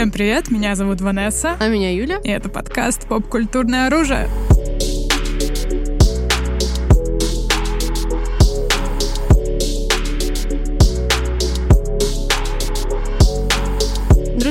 Всем привет, меня зовут Ванесса. А меня Юля. И это подкаст «Поп-культурное оружие».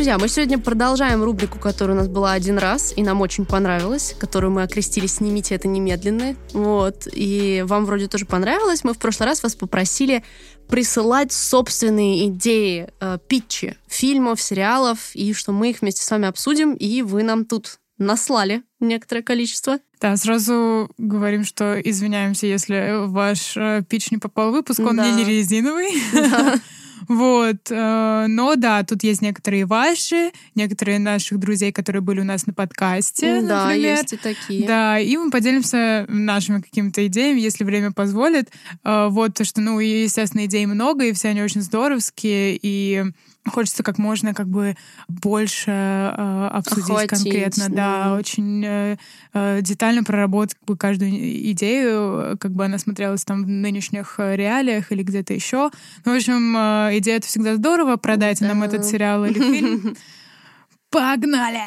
Друзья, мы сегодня продолжаем рубрику, которая у нас была один раз, и нам очень понравилась, которую мы окрестили «Снимите это немедленно». Вот. И вам вроде тоже понравилось. Мы в прошлый раз вас попросили присылать собственные идеи, э, питчи фильмов, сериалов, и что мы их вместе с вами обсудим, и вы нам тут наслали некоторое количество. Да, сразу говорим, что извиняемся, если ваш э, питч не попал в выпуск, он да. не резиновый. Да. Вот. Э, но да, тут есть некоторые ваши, некоторые наших друзей, которые были у нас на подкасте, Да, например. есть и такие. Да, и мы поделимся нашими какими-то идеями, если время позволит. Э, вот, то, что, ну, естественно, идей много, и все они очень здоровские, и хочется как можно как бы больше э, обсудить Охватить, конкретно, да, да очень э, э, детально проработать как бы, каждую идею, как бы она смотрелась там в нынешних э, реалиях или где-то еще. Ну, в общем, э, идея это всегда здорово, продайте да. нам этот сериал или фильм. Погнали!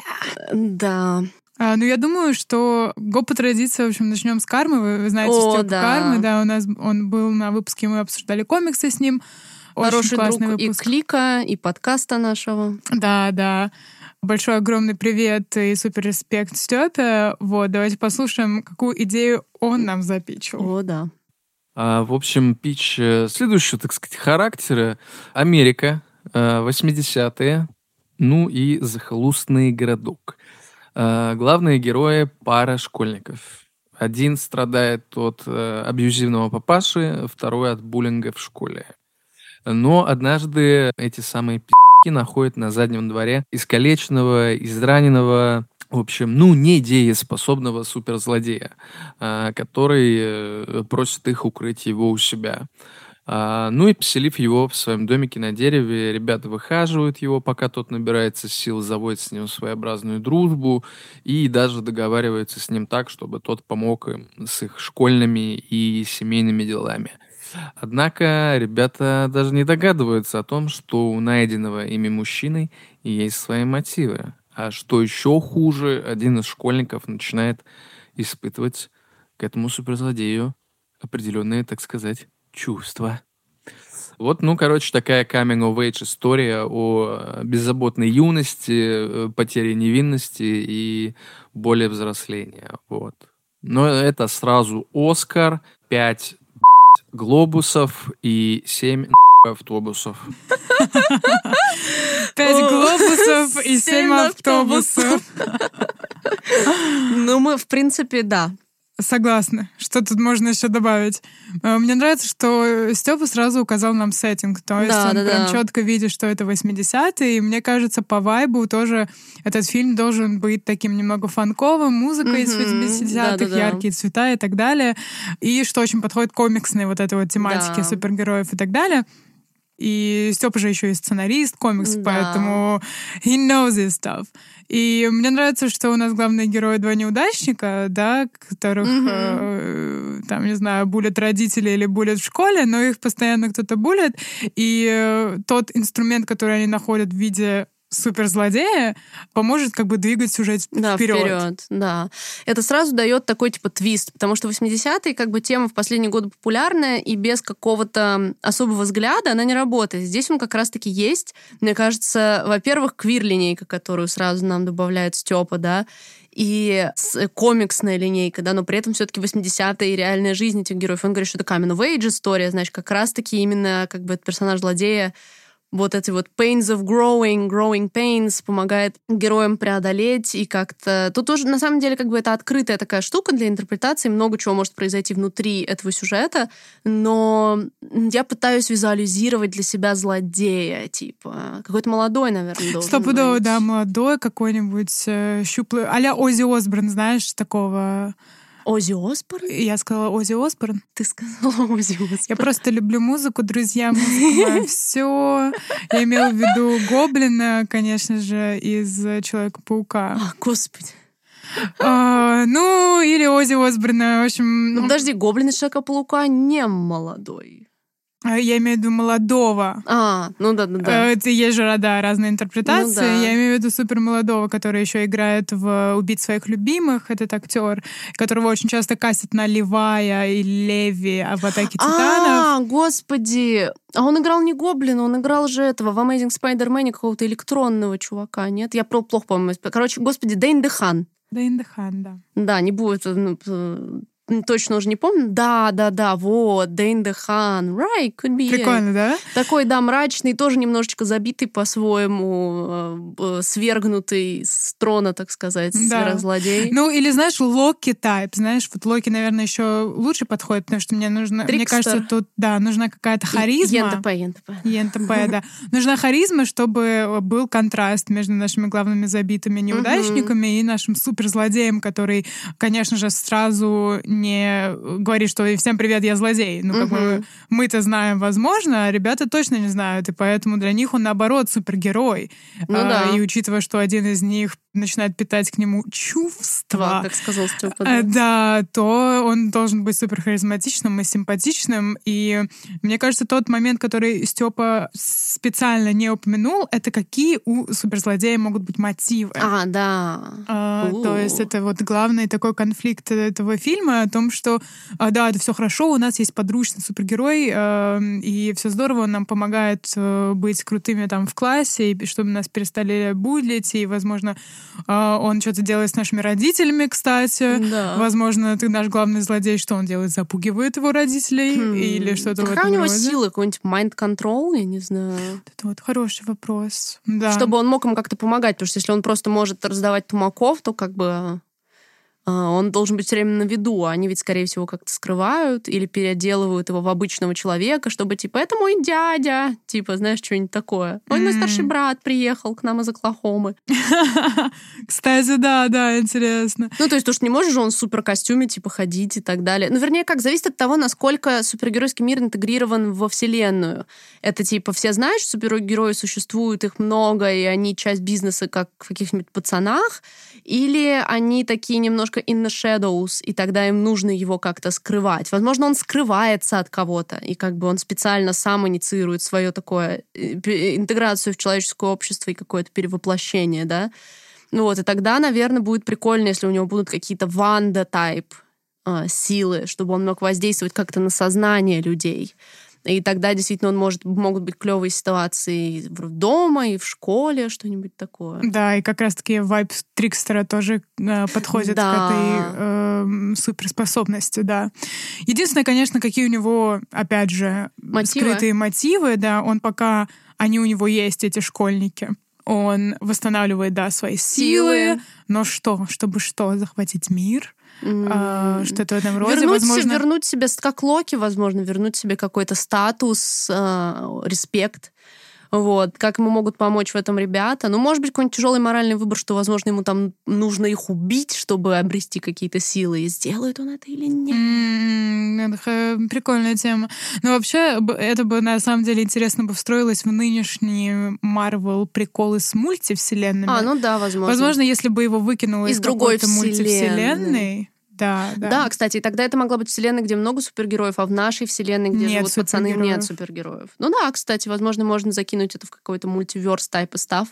Да. А, ну, я думаю, что го по традиции, в общем, начнем с кармы. Вы, вы знаете, О, да. Кармы, да, у нас он был на выпуске, мы обсуждали комиксы с ним. Хороший Очень друг выпуск. и клика, и подкаста нашего. Да, да. Большой огромный привет и супер респект Степе. Вот, давайте послушаем, какую идею он нам запичил. О, да. А, в общем, пич э, следующего, так сказать, характера. Америка, 80-е, э, ну и захолустный городок. А, главные герои — пара школьников. Один страдает от э, абьюзивного папаши, второй от буллинга в школе. Но однажды эти самые пи***ки находят на заднем дворе искалеченного, израненного, в общем, ну, недееспособного суперзлодея, а, который э, просит их укрыть его у себя. А, ну и поселив его в своем домике на дереве, ребята выхаживают его, пока тот набирается сил, заводят с ним своеобразную дружбу и даже договариваются с ним так, чтобы тот помог им с их школьными и семейными делами. Однако ребята даже не догадываются о том, что у найденного ими мужчины есть свои мотивы. А что еще хуже, один из школьников начинает испытывать к этому суперзлодею определенные, так сказать, чувства. Вот, ну, короче, такая coming of age история о беззаботной юности, э, потере невинности и более взросления. Вот. Но это сразу Оскар, 5 глобусов и семь автобусов. Пять глобусов и семь автобусов. Ну, мы, в принципе, да, Согласна. Что тут можно еще добавить? Э, мне нравится, что Степа сразу указал нам сеттинг. То есть да, он да, прям да. четко видит, что это 80-е. И мне кажется, по вайбу тоже этот фильм должен быть таким немного фанковым, музыкой mm-hmm. из 80-х, да, да, яркие да. цвета и так далее. И что очень подходит комиксной вот этой вот тематике да. супергероев и так далее. И Степа же еще и сценарист комикс, да. поэтому he knows this stuff. И мне нравится, что у нас главные герои два неудачника, да, которых, mm-hmm. э, там, не знаю, булят родители или булят в школе, но их постоянно кто-то булит. И э, тот инструмент, который они находят в виде суперзлодея поможет как бы двигать сюжет да, вперед. вперед. Да, это сразу дает такой типа твист, потому что 80-е как бы тема в последние годы популярная, и без какого-то особого взгляда она не работает. Здесь он как раз-таки есть. Мне кажется, во-первых, квир-линейка, которую сразу нам добавляет Степа, да, и комиксная линейка, да, но при этом все-таки 80-е и реальная жизнь этих героев. Он говорит, что это камен of история, значит, как раз-таки именно как бы персонаж злодея вот эти вот pains of growing, growing pains помогает героям преодолеть и как-то... Тут тоже, на самом деле, как бы это открытая такая штука для интерпретации, много чего может произойти внутри этого сюжета, но я пытаюсь визуализировать для себя злодея, типа, какой-то молодой, наверное, должен Стопудово, да, молодой какой-нибудь э, щуплый, а-ля Ози Осборн, знаешь, такого Ози Осборн? Я сказала Ози Осборн. Ты сказала Ози Осборн. Я просто люблю музыку, друзья, музыка все. Я имела в виду Гоблина, конечно же, из Человека-паука. А, господи. А, ну, или Ози Осборна, в общем... Ну, подожди, Гоблин из Человека-паука не молодой. А, я имею в виду молодого. А, ну да, да, да. Это есть же, да, разные интерпретации. Ну, да. Я имею в виду супер молодого, который еще играет в «Убить своих любимых». Этот актер, которого очень часто кастят на Левая и Леви а в «Атаке титанов». А, господи! А он играл не Гоблина, он играл же этого в Amazing Spider-Man какого-то электронного чувака, нет? Я плохо помню. Короче, господи, Дэйн Дехан. Дэйн Дехан, да. Да, не будет ну, точно уже не помню. Да, да, да, вот, Дэйн Дехан, right, could be. Прикольно, да? Такой, да, мрачный, тоже немножечко забитый по-своему, э, свергнутый с трона, так сказать, да. сверхзлодей. Ну, или, знаешь, Локи тайп, знаешь, вот Локи, наверное, еще лучше подходит, потому что мне нужно, Трикстер. мне кажется, тут, да, нужна какая-то харизма. ENTP, ENTP. ENTP, да. Нужна харизма, чтобы был контраст между нашими главными забитыми неудачниками и нашим суперзлодеем, который, конечно же, сразу не говорит, что всем привет, я злодей. Ну, как угу. бы мы-то знаем, возможно, а ребята точно не знают, и поэтому для них он, наоборот, супергерой. Ну, а, да. И учитывая, что один из них начинает питать к нему чувства, как сказал Степа, да. да, то он должен быть супер харизматичным и симпатичным. И мне кажется, тот момент, который Степа специально не упомянул, это какие у суперзлодея могут быть мотивы. А, да. А, то есть это вот главный такой конфликт этого фильма о том, что а, да, это все хорошо, у нас есть подручный супергерой, э, и все здорово, он нам помогает э, быть крутыми там в классе, и чтобы нас перестали булить, и, возможно, а, он что-то делает с нашими родителями, кстати. Да. Возможно, ты наш главный злодей, что он делает? Запугивает его родителей хм. или что-то Какая у него роде? сила? Какой-нибудь mind control? Я не знаю. Это вот хороший вопрос. Да. Чтобы он мог им как-то помогать, потому что если он просто может раздавать тумаков, то как бы он должен быть все время на виду. Они ведь, скорее всего, как-то скрывают или переделывают его в обычного человека, чтобы, типа, это мой дядя, типа, знаешь, что-нибудь такое. Ой, мой старший брат приехал к нам из Оклахомы. Кстати, да, да, интересно. Ну, то есть, уж не можешь же он в суперкостюме, типа, ходить и так далее. Ну, вернее, как, зависит от того, насколько супергеройский мир интегрирован во вселенную. Это, типа, все знают, что супергерои существуют, их много, и они часть бизнеса, как в каких-нибудь пацанах, или они такие немножко in the shadows, и тогда им нужно его как-то скрывать. Возможно, он скрывается от кого-то, и как бы он специально сам инициирует свое такое э, интеграцию в человеческое общество и какое-то перевоплощение, да. Ну вот, и тогда, наверное, будет прикольно, если у него будут какие-то ванда-тайп э, силы, чтобы он мог воздействовать как-то на сознание людей. И тогда действительно он может, могут быть клевые ситуации дома и в школе, что-нибудь такое. Да, и как раз-таки вайп Трикстера тоже э, подходит да. к этой э, суперспособности, да. Единственное, конечно, какие у него, опять же, мотивы. скрытые мотивы, да, он пока, они у него есть, эти школьники. Он восстанавливает, да, свои силы, силы. но что? Чтобы что? Захватить мир? Mm. что-то в этом роде. Вернуть, возможно... вернуть себе, как Локи, возможно, вернуть себе какой-то статус, э, респект. Вот. Как ему могут помочь в этом ребята? Ну, может быть, какой-нибудь тяжелый моральный выбор, что, возможно, ему там нужно их убить, чтобы обрести какие-то силы. И сделает он это или нет? Mm, это прикольная тема. Но вообще, это бы, на самом деле, интересно бы встроилось в нынешние Марвел приколы с мультивселенными. А, ну да, возможно. Возможно, если бы его выкинуло из, из другой мультивселенной, да, да. Да, кстати, тогда это могла быть вселенная, где много супергероев, а в нашей вселенной, где нет живут пацаны, нет супергероев. Ну да, кстати, возможно, можно закинуть это в какой-то мультиверс тайп став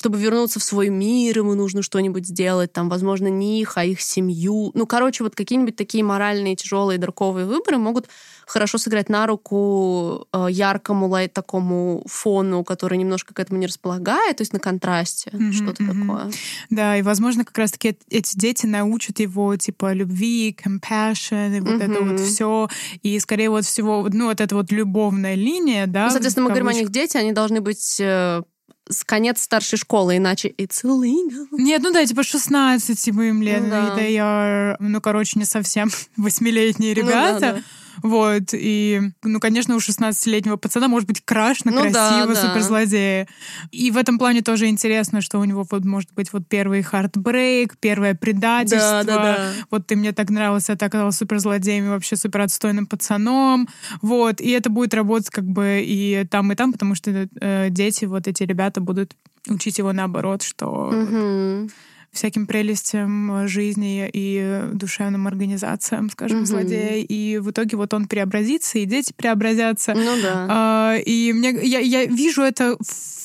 чтобы вернуться в свой мир, ему нужно что-нибудь сделать, там, возможно, не их, а их семью. Ну, короче, вот какие-нибудь такие моральные, тяжелые, дарковые выборы могут хорошо сыграть на руку э, яркому, лайт такому фону, который немножко к этому не располагает, то есть на контрасте, mm-hmm, что-то mm-hmm. такое. Да, и, возможно, как раз-таки эти дети научат его, типа, любви, compassion, и вот mm-hmm. это вот все, и, скорее, вот всего, ну, вот эта вот любовная линия, да. Ну, соответственно, мы говорим о них дети, они должны быть э, с конец старшей школы, иначе it's illegal. Нет, ну да, типа 16 типа им лет, ну, да. и я, ну, короче, не совсем восьмилетние ребята. Ну, да, да. Вот, и, ну, конечно, у 16-летнего пацана может быть краш на ну, красивого да, суперзлодея. И в этом плане тоже интересно, что у него вот может быть вот первый хардбрейк, первое предательство. Да, да, да. Вот ты мне так нравился, ты оказался суперзлодеем и вообще супер отстойным пацаном. Вот, и это будет работать как бы и там, и там, потому что э, дети, вот эти ребята будут учить его наоборот, что... Угу всяким прелестям жизни и душевным организациям, скажем, mm-hmm. злодея. И в итоге вот он преобразится, и дети преобразятся. Ну да. А, и мне, я, я вижу это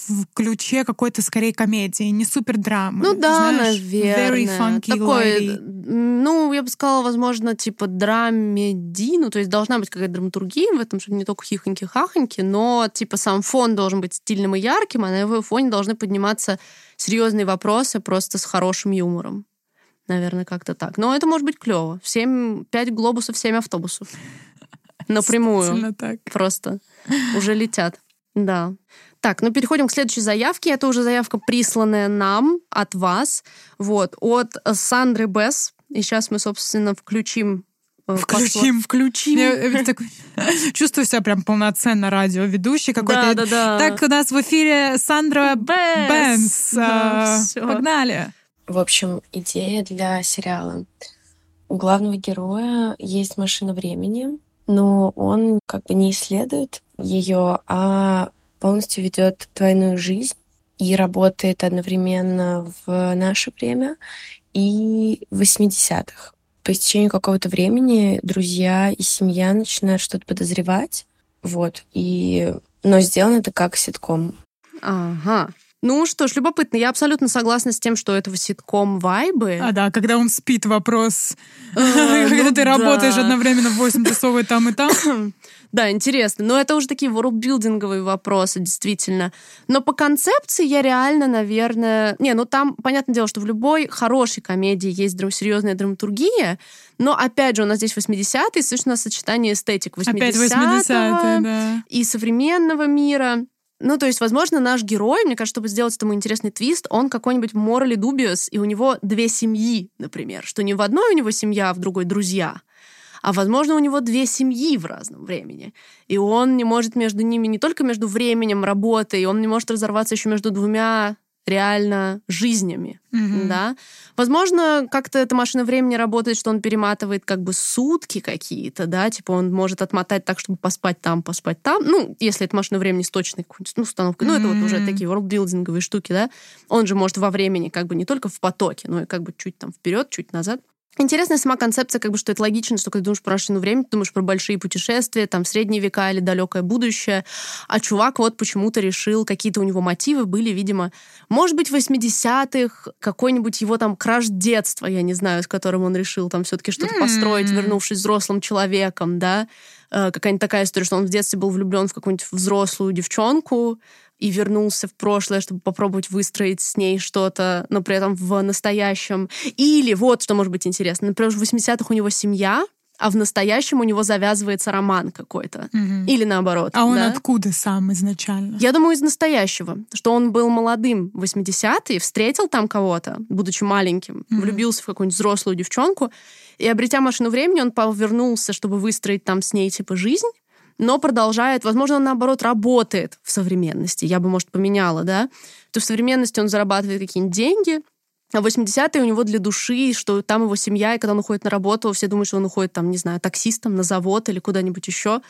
в ключе какой-то скорее комедии, не супер драмы. Ну да, знаешь, наверное. Very funky Такой, ну, я бы сказала, возможно, типа драмеди, ну, то есть должна быть какая-то драматургия в этом, чтобы не только хихоньки-хахоньки, но типа сам фон должен быть стильным и ярким, а на его фоне должны подниматься серьезные вопросы просто с хорошим юмором. Наверное, как-то так. Но это может быть клево. Семь, пять глобусов, семь автобусов. Напрямую. так. Просто уже летят. Да. Так, ну переходим к следующей заявке. Это уже заявка, присланная нам от вас. Вот, от Сандры Бесс. И сейчас мы, собственно, включим э, Включим, включим. Я, так, чувствую себя прям полноценно радиоведущий какой-то. Да, да, да. Так, у нас в эфире Сандра Бенс. Да, а, Погнали. В общем, идея для сериала. У главного героя есть машина времени, но он как бы не исследует ее, а полностью ведет двойную жизнь и работает одновременно в наше время и в 80-х. По истечению какого-то времени друзья и семья начинают что-то подозревать. Вот. И... Но сделано это как ситком. Ага. Ну что ж, любопытно. Я абсолютно согласна с тем, что этого ситком вайбы. А да, когда он спит, вопрос. А, когда ну ты работаешь одновременно 8 часов и там, и там. Да, интересно. Но это уже такие ворлдбилдинговые вопросы, действительно. Но по концепции я реально, наверное... Не, ну там, понятное дело, что в любой хорошей комедии есть драм... серьезная драматургия, но, опять же, у нас здесь 80-е, совершенно сочетание эстетик 80-го Опять 80 да. и современного мира. Ну, то есть, возможно, наш герой, мне кажется, чтобы сделать этому интересный твист, он какой-нибудь морали дубиус, и у него две семьи, например, что не в одной у него семья, а в другой друзья, а, возможно, у него две семьи в разном времени. И он не может между ними, не только между временем, работой, он не может разорваться еще между двумя реально жизнями, mm-hmm. да. Возможно, как-то эта машина времени работает, что он перематывает как бы сутки какие-то, да, типа он может отмотать так, чтобы поспать там, поспать там. Ну, если это машина времени с точной какой-нибудь ну, установкой. Mm-hmm. Ну, это вот уже такие ворлдбилдинговые штуки, да. Он же может во времени как бы не только в потоке, но и как бы чуть там вперед, чуть назад. Интересная сама концепция, как бы, что это логично, что когда ты думаешь про машину времени, ты думаешь про большие путешествия, там, средние века или далекое будущее, а чувак вот почему-то решил, какие-то у него мотивы были, видимо, может быть, в 80-х, какой-нибудь его там краш детства, я не знаю, с которым он решил там все таки что-то mm-hmm. построить, вернувшись взрослым человеком, да, э, какая-нибудь такая история, что он в детстве был влюблен в какую-нибудь взрослую девчонку, и вернулся в прошлое, чтобы попробовать выстроить с ней что-то, но при этом в настоящем. Или вот что может быть интересно. Например, в 80-х у него семья, а в настоящем у него завязывается роман какой-то. Угу. Или наоборот. А он да? откуда сам изначально? Я думаю, из настоящего. Что он был молодым в 80-е, встретил там кого-то, будучи маленьким, угу. влюбился в какую-нибудь взрослую девчонку, и, обретя машину времени, он повернулся, чтобы выстроить там с ней, типа, жизнь, но продолжает, возможно, он, наоборот, работает в современности. Я бы, может, поменяла, да? То в современности он зарабатывает какие-нибудь деньги, а 80-е у него для души, что там его семья, и когда он уходит на работу, все думают, что он уходит там, не знаю, таксистом на завод или куда-нибудь еще,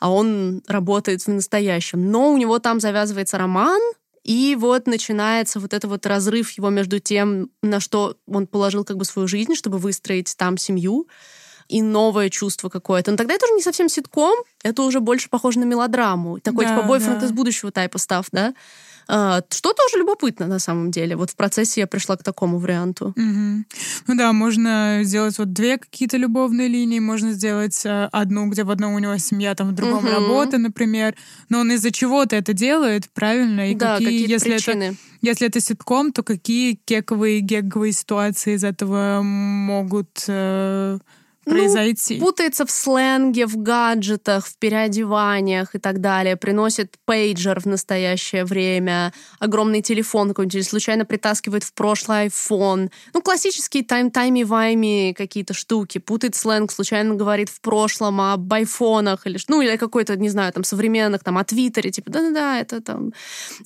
а он работает в настоящем. Но у него там завязывается роман, и вот начинается вот это вот разрыв его между тем, на что он положил как бы свою жизнь, чтобы выстроить там семью, и новое чувство какое-то. Но тогда это уже не совсем ситком, это уже больше похоже на мелодраму. Такой да, типа бойфренд да. из будущего тайпа став, да? А, что тоже любопытно на самом деле. Вот в процессе я пришла к такому варианту. Угу. Ну да, можно сделать вот две какие-то любовные линии, можно сделать э, одну, где в одном у него семья, там в другом угу. работа, например. Но он из-за чего-то это делает, правильно? И да, какие, если причины. это если это ситком, то какие кековые, геговые ситуации из этого могут э, произойти. Ну, путается в сленге, в гаджетах, в переодеваниях и так далее. Приносит пейджер в настоящее время, огромный телефон какой-нибудь, или случайно притаскивает в прошлый iPhone. Ну, классические тайм-тайми-вайми какие-то штуки. Путает сленг, случайно говорит в прошлом об айфонах или, ну, или какой-то, не знаю, там, современных, там, о Твиттере, типа, да-да-да, это там...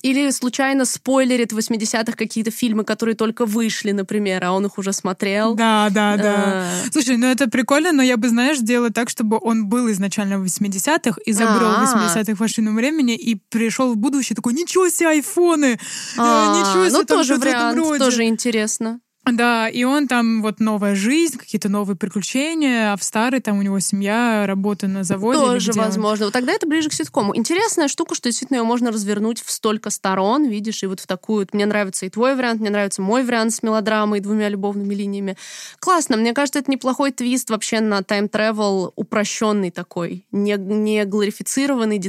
Или случайно спойлерит в 80-х какие-то фильмы, которые только вышли, например, а он их уже смотрел. Да, да, да. А... Слушай, ну это прикольно прикольно, но я бы, знаешь, сделала так, чтобы он был изначально в 80-х, изобрел в 80-х машину времени и пришел в будущее такой, ничего себе, айфоны! Э, ничего себе, Ну, тоже вариант, тоже интересно. Да, и он там вот новая жизнь, какие-то новые приключения, а в старый там у него семья, работа на заводе. Тоже возможно. Вот тогда это ближе к ситкому. Интересная штука, что действительно ее можно развернуть в столько сторон, видишь, и вот в такую... Мне нравится и твой вариант, мне нравится мой вариант с мелодрамой и двумя любовными линиями. Классно. Мне кажется, это неплохой твист вообще на тайм-тревел упрощенный такой, не, не глорифицированный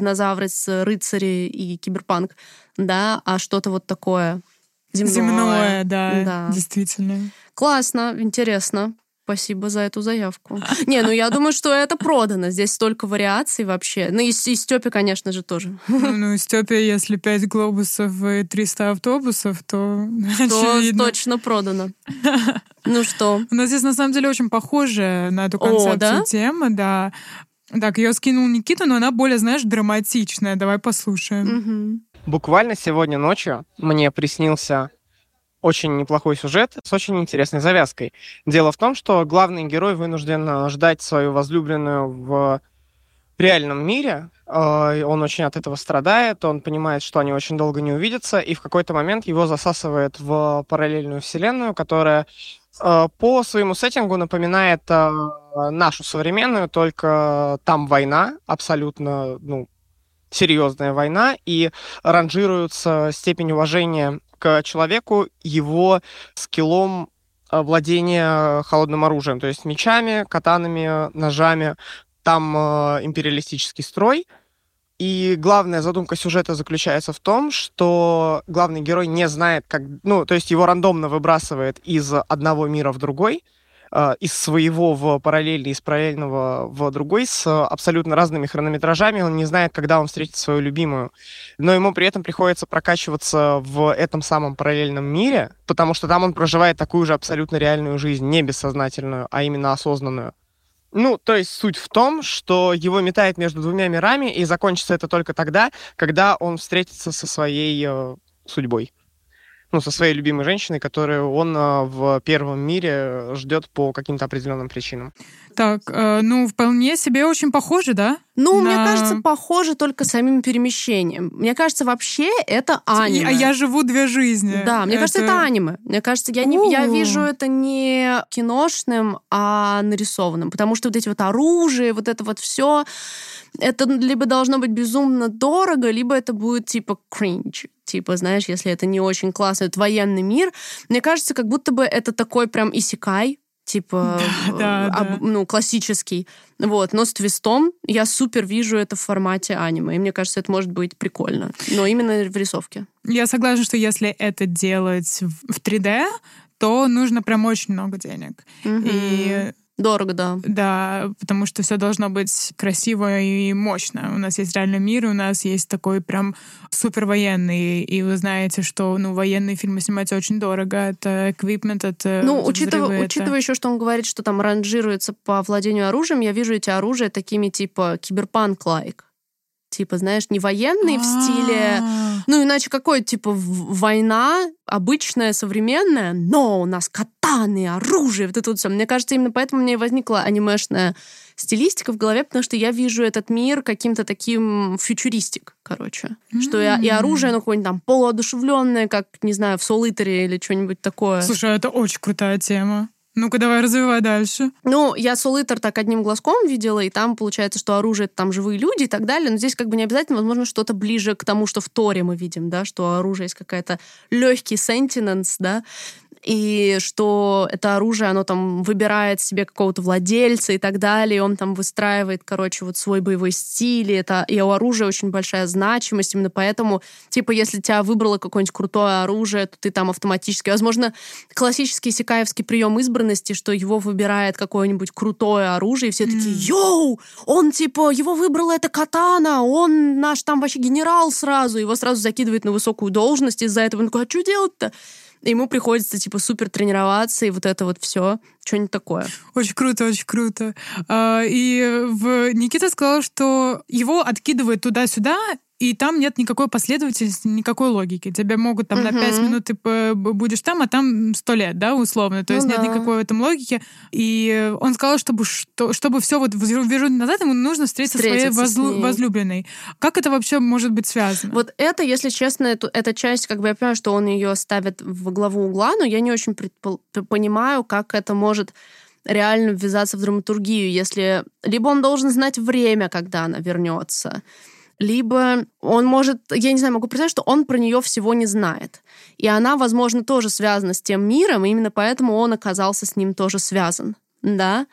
с рыцари и киберпанк, да, а что-то вот такое Земное. Земное, да, да, действительно. Классно, интересно. Спасибо за эту заявку. Не, ну я думаю, что это продано. Здесь столько вариаций вообще. Ну и, и Степе, конечно же, тоже. Ну, ну Степе, если 5 глобусов и 300 автобусов, то, то очевидно. точно продано. Ну что? У нас здесь на самом деле очень похоже на эту концепцию О, да? тема, да. Так, ее скинул Никита, но она более, знаешь, драматичная. Давай послушаем. Угу. Буквально сегодня ночью мне приснился очень неплохой сюжет с очень интересной завязкой. Дело в том, что главный герой вынужден ждать свою возлюбленную в реальном мире. Э, он очень от этого страдает, он понимает, что они очень долго не увидятся, и в какой-то момент его засасывает в параллельную вселенную, которая э, по своему сеттингу напоминает э, нашу современную, только там война абсолютно, ну, серьезная война, и ранжируется степень уважения к человеку его скиллом э, владения холодным оружием, то есть мечами, катанами, ножами. Там э, империалистический строй. И главная задумка сюжета заключается в том, что главный герой не знает, как... Ну, то есть его рандомно выбрасывает из одного мира в другой, Э, из своего в параллельный, из параллельного в другой с абсолютно разными хронометражами. Он не знает, когда он встретит свою любимую. Но ему при этом приходится прокачиваться в этом самом параллельном мире, потому что там он проживает такую же абсолютно реальную жизнь, не бессознательную, а именно осознанную. Ну, то есть суть в том, что его метает между двумя мирами, и закончится это только тогда, когда он встретится со своей э, судьбой ну, со своей любимой женщиной, которую он а, в первом мире ждет по каким-то определенным причинам. Так, э, ну, вполне себе очень похоже, да? Ну, на... мне кажется, похоже только самим перемещением. Мне кажется, вообще это аниме. А я живу две жизни. Да, мне это... кажется, это аниме. Мне кажется, я, не, я вижу это не киношным, а нарисованным. Потому что вот эти вот оружия, вот это вот все, это либо должно быть безумно дорого, либо это будет типа кринж типа, знаешь, если это не очень классно, это военный мир. Мне кажется, как будто бы это такой прям исекай, типа, да, да, об, да. ну, классический. Вот, но с твистом я супер вижу это в формате аниме, и мне кажется, это может быть прикольно. Но именно в рисовке. Я согласна, что если это делать в 3D, то нужно прям очень много денег. Угу. И Дорого, да. Да, потому что все должно быть красиво и мощно. У нас есть реальный мир, и у нас есть такой прям супер военный. И вы знаете, что ну, военные фильмы снимать очень дорого. Это эквипмент, это Ну, учитывая, это... учитывая еще, что он говорит, что там ранжируется по владению оружием, я вижу эти оружия такими типа киберпанк-лайк типа, знаешь, не военный в стиле... А. Ну, иначе какой, типа, война, обычная, современная, но у нас катаны, оружие, вот это вот все. Мне кажется, именно поэтому мне и возникла анимешная стилистика в голове, потому что я вижу этот мир каким-то таким фьючуристик, короче. Mm-hmm. Что и, и оружие, ну, какое-нибудь там полуодушевленное, как, не знаю, в Солитере или что-нибудь такое. Слушай, а это очень крутая тема. Ну-ка, давай развивай дальше. Ну, я Солитер так одним глазком видела, и там получается, что оружие это там живые люди и так далее. Но здесь как бы не обязательно, возможно, что-то ближе к тому, что в Торе мы видим, да, что оружие есть какая-то легкий сентиненс, да, и что это оружие, оно там выбирает себе какого-то владельца и так далее, и он там выстраивает, короче, вот свой боевой стиль, и, это, и у оружия очень большая значимость, именно поэтому, типа, если тебя выбрало какое-нибудь крутое оружие, то ты там автоматически, возможно, классический сикаевский прием избранности, что его выбирает какое-нибудь крутое оружие, и все mm. такие, йоу, он, типа, его выбрала это катана, он наш там вообще генерал сразу, его сразу закидывает на высокую должность из-за этого, он такой, а что делать-то? Ему приходится, типа, супер тренироваться, и вот это вот все, что-нибудь такое. Очень круто, очень круто. А, и в... Никита сказал, что его откидывает туда-сюда и там нет никакой последовательности, никакой логики. Тебя могут там угу. на 5 минут ты будешь там, а там 100 лет, да, условно. То есть ну, нет да. никакой в этом логики. И он сказал, чтобы, что, чтобы все вот вернуть назад, ему нужно встретиться, встретиться своей возлю, возлюбленной. Как это вообще может быть связано? Вот это, если честно, эту, эта часть, как бы я понимаю, что он ее ставит в главу угла, но я не очень предпол- понимаю, как это может реально ввязаться в драматургию, если либо он должен знать время, когда она вернется, либо он может, я не знаю, могу представить, что он про нее всего не знает. И она, возможно, тоже связана с тем миром, и именно поэтому он оказался с ним тоже связан. Да?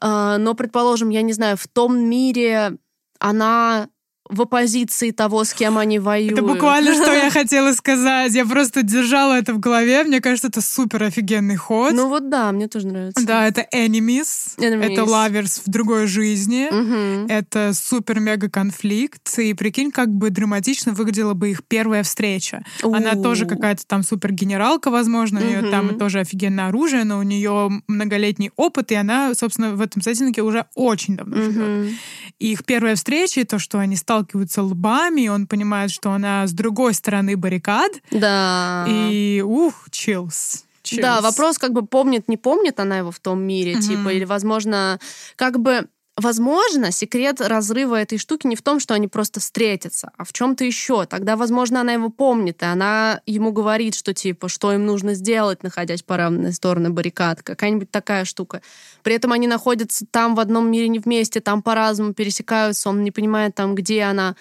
А, но, предположим, я не знаю, в том мире она в оппозиции того, с кем они воюют. Это буквально, что я хотела сказать. Я просто держала это в голове. Мне кажется, это супер офигенный ход. Ну вот да, мне тоже нравится. Да, это enemies, enemies. это lovers в другой жизни, угу. это супер-мега конфликт. И прикинь, как бы драматично выглядела бы их первая встреча. У-у-у. Она тоже какая-то там супер-генералка, возможно, у нее угу. там тоже офигенное оружие, но у нее многолетний опыт, и она, собственно, в этом сеттинге уже очень давно угу. живет. И их первая встреча, и то, что они стали сталкиваются лбами, он понимает, что она с другой стороны баррикад. Да. И ух, чилс. Да, вопрос как бы помнит, не помнит она его в том мире, mm-hmm. типа, или, возможно, как бы Возможно, секрет разрыва этой штуки не в том, что они просто встретятся, а в чем-то еще. Тогда, возможно, она его помнит, и она ему говорит, что типа, что им нужно сделать, находясь по равной стороны баррикад. Какая-нибудь такая штука. При этом они находятся там в одном мире не вместе, там по-разному пересекаются, он не понимает там, где она.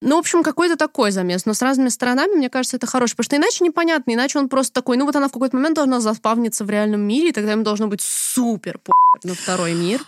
Ну, в общем, какой-то такой замес. Но с разными сторонами, мне кажется, это хорошо. Потому что иначе непонятно. Иначе он просто такой, ну вот она в какой-то момент должна заспавниться в реальном мире, и тогда им должно быть супер на второй мир.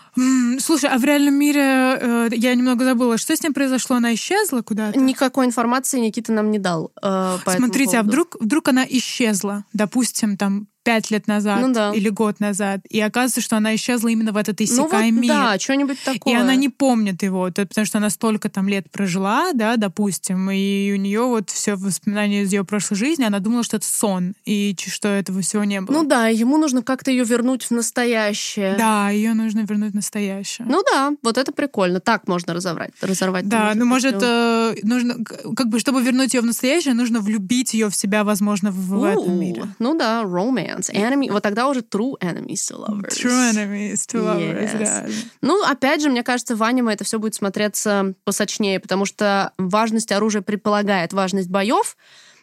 Слушай, а в реальном мире э, я немного забыла, что с ним произошло? Она исчезла куда-то? Никакой информации Никита нам не дал. Э, Смотрите, а вдруг, вдруг она исчезла, допустим, там пять лет назад ну, да. или год назад, и оказывается, что она исчезла именно в этот иссякай ну, вот, мир. Да, что-нибудь такое. И она не помнит его, потому что она столько там лет прожила, да, допустим, и у нее вот все воспоминания из ее прошлой жизни, она думала, что это сон, и что этого всего не было. Ну да, ему нужно как-то ее вернуть в настоящее. Да, ее нужно вернуть в настоящее. Ну да, вот это прикольно. Так можно разорвать, разорвать. Да, ну может, э, нужно, как бы, чтобы вернуть ее в настоящее, нужно влюбить ее в себя, возможно, в, в этом мире. Ну да, romance romance. Enemy, вот тогда уже true enemies to lovers. True enemies to lovers, yes. Ну, опять же, мне кажется, в аниме это все будет смотреться посочнее, потому что важность оружия предполагает важность боев,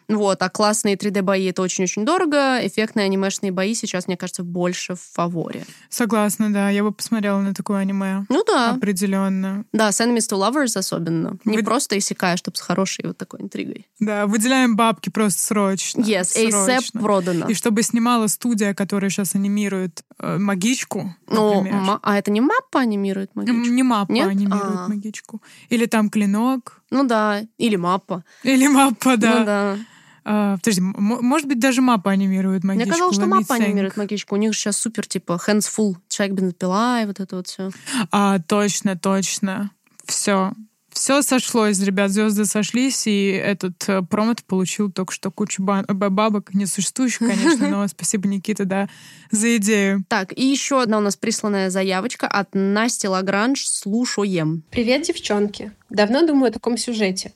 вот, а классные 3D-бои — это очень-очень дорого. Эффектные анимешные бои сейчас, мне кажется, больше в фаворе. Согласна, да. Я бы посмотрела на такое аниме. Ну да. Определенно. Да, с Enemies to Lovers особенно. Вы... Не просто Исекая, чтобы с хорошей вот такой интригой. Да, выделяем бабки просто срочно. Yes. ASAP продано. И чтобы снимала студия, которая сейчас анимирует э, Магичку, ну, а это не Маппа анимирует Магичку? Не Маппа Нет? анимирует а. Магичку. Или там Клинок. Ну да, или Маппа. Или Маппа, да. Ну да. А, подожди, может быть, даже мапа анимирует магичку? Мне казалось, что мапа анимирует магичку. У них сейчас супер, типа, hands full, человек бензопила и вот это вот все. А, точно, точно. Все. Все сошлось, ребят, звезды сошлись, и этот э, промот получил только что кучу бан- бабок, несуществующих, конечно, но спасибо, Никита, да, за идею. Так, и еще одна у нас присланная заявочка от Насти Лагранж «Слушаем». Привет, девчонки. Давно думаю о таком сюжете.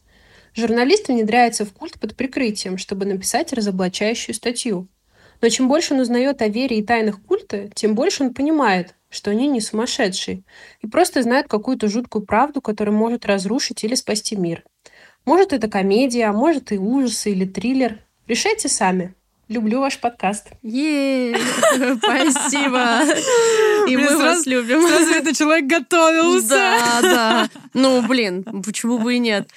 Журналист внедряется в культ под прикрытием, чтобы написать разоблачающую статью. Но чем больше он узнает о вере и тайнах культа, тем больше он понимает, что они не сумасшедшие и просто знают какую-то жуткую правду, которая может разрушить или спасти мир. Может, это комедия, а может и ужасы или триллер. Решайте сами. Люблю ваш подкаст. Спасибо. И мы вас любим. Сразу этот человек готовился. Да, да. Ну, блин, почему бы и нет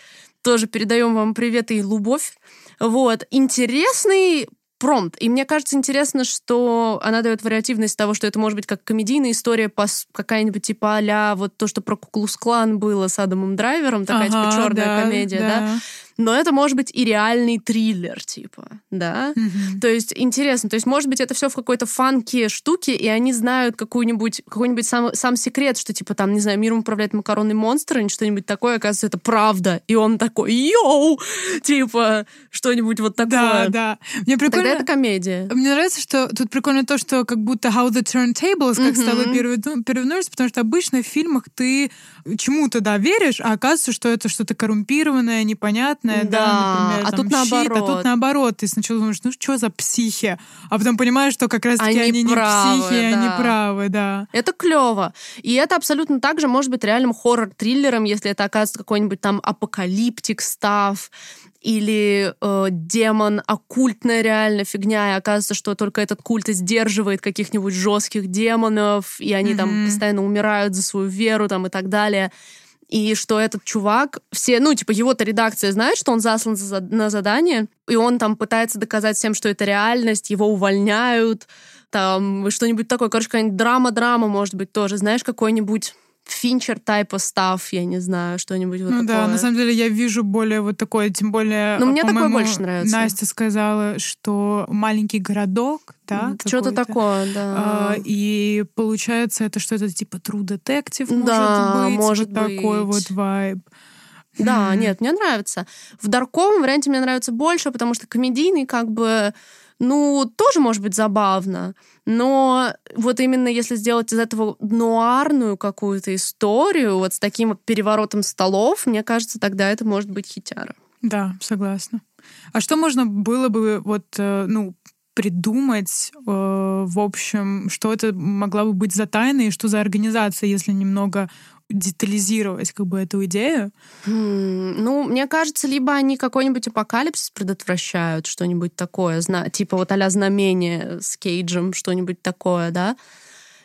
тоже передаем вам привет и любовь. Вот. Интересный промпт. И мне кажется интересно, что она дает вариативность того, что это может быть как комедийная история, какая-нибудь типа а вот то, что про Куклус-клан было с Адамом Драйвером, такая ага, типа черная да, комедия, да. да? Но это может быть и реальный триллер, типа, да? Mm-hmm. То есть интересно, то есть может быть это все в какой-то фанке штуке, и они знают какую-нибудь, какой-нибудь сам, сам секрет, что типа там, не знаю, миром управляет макаронный монстр, или что-нибудь такое, оказывается, это правда. И он такой, йоу! Типа, что-нибудь вот такое. Да, да. Мне прикольно... Тогда это комедия. Мне нравится, что тут прикольно то, что как будто how the turntables, как mm-hmm. стало перевернулось, потому что обычно в фильмах ты чему-то, да, веришь, а оказывается, что это что-то коррумпированное, непонятное, да, да например, а там, тут щит, наоборот. а тут наоборот. Ты сначала думаешь, ну что за психи? А потом понимаешь, что как раз-таки они, они правы, не психи, да. они правы, да. Это клево. И это абсолютно так же может быть реальным хоррор-триллером, если это оказывается какой-нибудь там апокалиптик став или э, демон, оккультная реально фигня, и оказывается, что только этот культ сдерживает каких-нибудь жестких демонов, и они mm-hmm. там постоянно умирают за свою веру там и так далее. И что этот чувак, все, ну, типа, его-то редакция знает, что он заслан за, на задание, и он там пытается доказать всем, что это реальность, его увольняют, там, что-нибудь такое. Короче, какая-нибудь драма-драма, может быть, тоже. Знаешь, какой-нибудь финчер тайпа став, я не знаю, что-нибудь вот ну, такое. да, на самом деле я вижу более вот такое, тем более, Но мне такое больше нравится. Настя сказала, что маленький городок, да? Что-то такое, да. А, и получается это что-то типа True Detective, да, может быть, может вот быть. такой вот вайб. Да, mm. нет, мне нравится. В дарковом варианте мне нравится больше, потому что комедийный как бы ну, тоже может быть забавно, но вот именно если сделать из этого нуарную какую-то историю, вот с таким переворотом столов, мне кажется, тогда это может быть хитяра. Да, согласна. А что можно было бы вот, э, ну, придумать, э, в общем, что это могла бы быть за тайна и что за организация, если немного детализировать как бы эту идею? Mm, ну, мне кажется, либо они какой-нибудь апокалипсис предотвращают, что-нибудь такое, зна- типа вот а знамение с Кейджем, что-нибудь такое, да?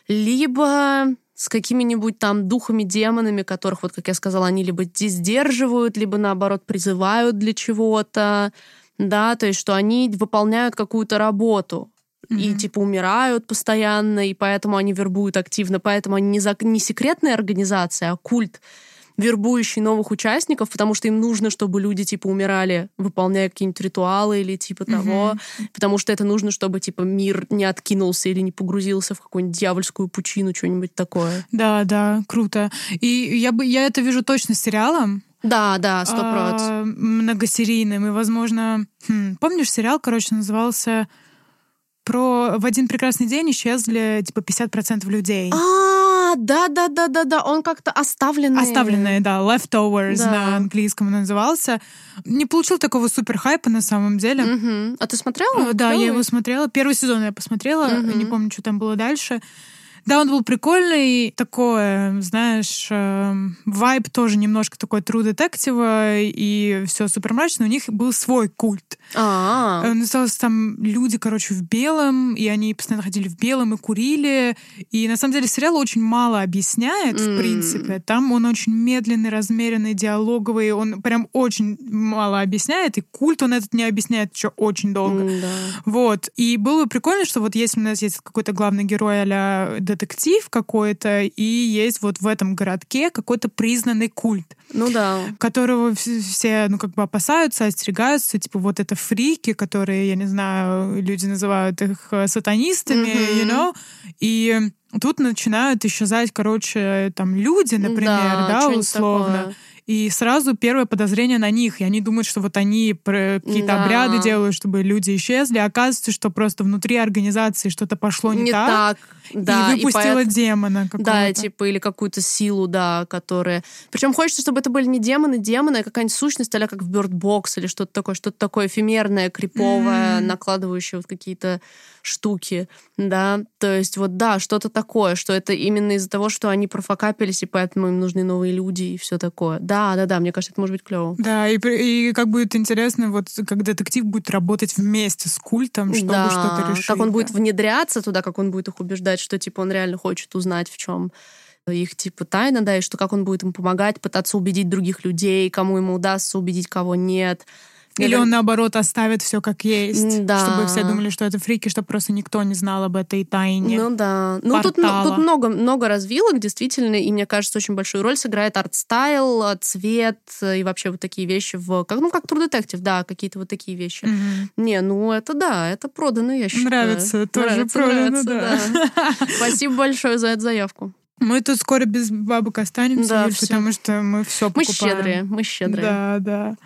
Либо с какими-нибудь там духами, демонами, которых, вот как я сказала, они либо сдерживают, либо наоборот призывают для чего-то, да, то есть что они выполняют какую-то работу, mm-hmm. и типа умирают постоянно, и поэтому они вербуют активно, поэтому они не, за... не секретная организация, а культ вербующий новых участников, потому что им нужно, чтобы люди, типа, умирали, выполняя какие-нибудь ритуалы или типа mm-hmm. того, потому что это нужно, чтобы, типа, мир не откинулся или не погрузился в какую-нибудь дьявольскую пучину, что-нибудь такое. Да, да, круто. И я, бы, я это вижу точно сериалом, да, да, сто а, многосерийным. И, возможно... Хм, помнишь, сериал, короче, назывался про в один прекрасный день исчезли типа 50% людей. А, да, да, да, да, да. Он как-то оставленный. Оставленные, да, leftovers да. на английском он назывался. Не получил такого супер хайпа на самом деле. Угу. А ты смотрела? Да, я его смотрела. Первый сезон я посмотрела. Угу. Не помню, что там было дальше. Да, он был прикольный, такое, знаешь, э, вайб тоже немножко такой true детектива, и все супер мрачно. У них был свой культ. А-а-а. Э, назывался там люди, короче, в белом, и они постоянно ходили в белом и курили. И на самом деле сериал очень мало объясняет, mm. в принципе. Там он очень медленный, размеренный, диалоговый, он прям очень мало объясняет, и культ он этот не объясняет еще очень долго. Mm, да. Вот. И было бы прикольно, что вот если у нас есть какой-то главный герой а детектив какой-то, и есть вот в этом городке какой-то признанный культ. Ну да. Которого все, ну, как бы опасаются, остерегаются, типа вот это фрики, которые, я не знаю, люди называют их э, сатанистами, mm-hmm. you know, и тут начинают исчезать, короче, там люди, например, да, да условно. Такое. И сразу первое подозрение на них. И они думают, что вот они какие-то да. обряды делают, чтобы люди исчезли. А оказывается, что просто внутри организации что-то пошло не, не так. так. Да, и выпустила и поэт... демона какого-то. Да, типа, или какую-то силу, да, которая... Причем хочется, чтобы это были не демоны, демоны, а какая-нибудь сущность, а как в Bird Box или что-то такое, что-то такое эфемерное, криповое, mm-hmm. накладывающее вот какие-то штуки, да. То есть вот, да, что-то такое, что это именно из-за того, что они профокапились, и поэтому им нужны новые люди и все такое. Да, да, да, мне кажется, это может быть клево. Да, и, и как будет интересно, вот как детектив будет работать вместе с культом, чтобы да, что-то решить. Как он да. будет внедряться туда, как он будет их убеждать, что типа он реально хочет узнать, в чем их типа тайна, да, и что как он будет им помогать, пытаться убедить других людей, кому ему удастся убедить, кого нет. Или он, наоборот, оставит все как есть, да. чтобы все думали, что это фрики, чтобы просто никто не знал об этой тайне. Ну да. Ну тут, тут много, много развилок, действительно, и мне кажется, очень большую роль сыграет art style, цвет и вообще вот такие вещи в... Как, ну, как True Detective, да, какие-то вот такие вещи. Угу. Не, ну это да, это продано, я считаю. Нравится, тоже нравится, продано, нравится, да. да. Спасибо большое за эту заявку. Мы тут скоро без бабок останемся, да, потому что мы все покупаем. Мы щедрые, мы щедрые. Да, да.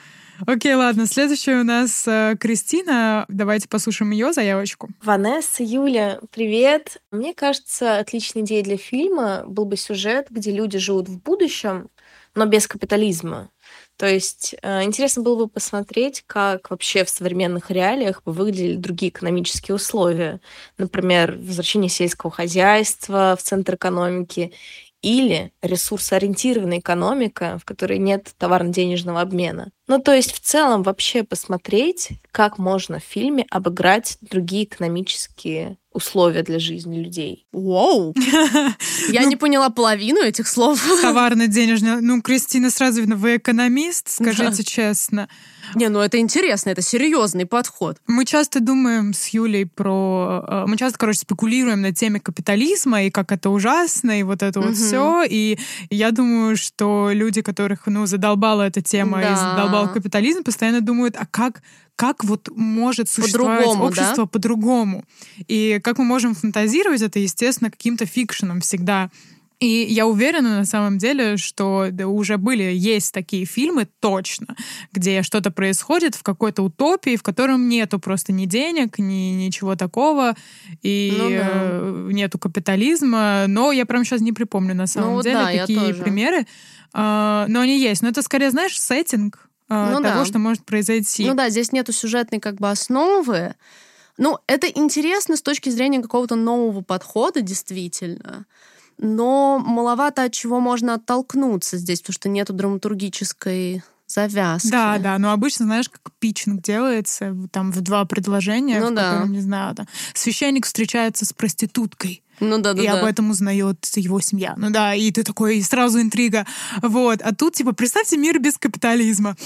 Окей, ладно. Следующая у нас э, Кристина. Давайте послушаем ее заявочку. Ванесса, Юля, привет. Мне кажется, отличной идеей для фильма был бы сюжет, где люди живут в будущем, но без капитализма. То есть э, интересно было бы посмотреть, как вообще в современных реалиях выглядели другие экономические условия. Например, возвращение сельского хозяйства в центр экономики или ресурсоориентированная экономика, в которой нет товарно-денежного обмена. Ну, то есть в целом вообще посмотреть, как можно в фильме обыграть другие экономические условия для жизни людей. Вау! Я ну, не поняла половину этих слов. Товарно-денежный. Ну, Кристина, сразу видно, вы экономист, скажите честно. Не, ну это интересно, это серьезный подход. Мы часто думаем с Юлей про... Э, мы часто, короче, спекулируем на теме капитализма и как это ужасно, и вот это вот все. И я думаю, что люди, которых, ну, задолбала эта тема да. и задолбал капитализм, постоянно думают, а как как вот может существовать по общество да? по-другому. И как мы можем фантазировать это, естественно, каким-то фикшеном всегда. И я уверена на самом деле, что да, уже были, есть такие фильмы точно, где что-то происходит в какой-то утопии, в котором нету просто ни денег, ни ничего такого, и ну, да. Э, нету капитализма. Но я прям сейчас не припомню на самом ну, деле да, такие примеры. А, но они есть. Но это скорее, знаешь, сеттинг ну, того, да. что может произойти. Ну да, здесь нету сюжетной как бы основы. Ну, это интересно с точки зрения какого-то нового подхода, действительно но маловато от чего можно оттолкнуться здесь, потому что нету драматургической завязки. Да, да, но обычно, знаешь, как питчинг делается, там в два предложения, ну, в да. котором, не знаю, там, священник встречается с проституткой. Ну да, да. И да. об этом узнает его семья. Ну да, и ты такой, и сразу интрига. Вот. А тут, типа, представьте мир без капитализма.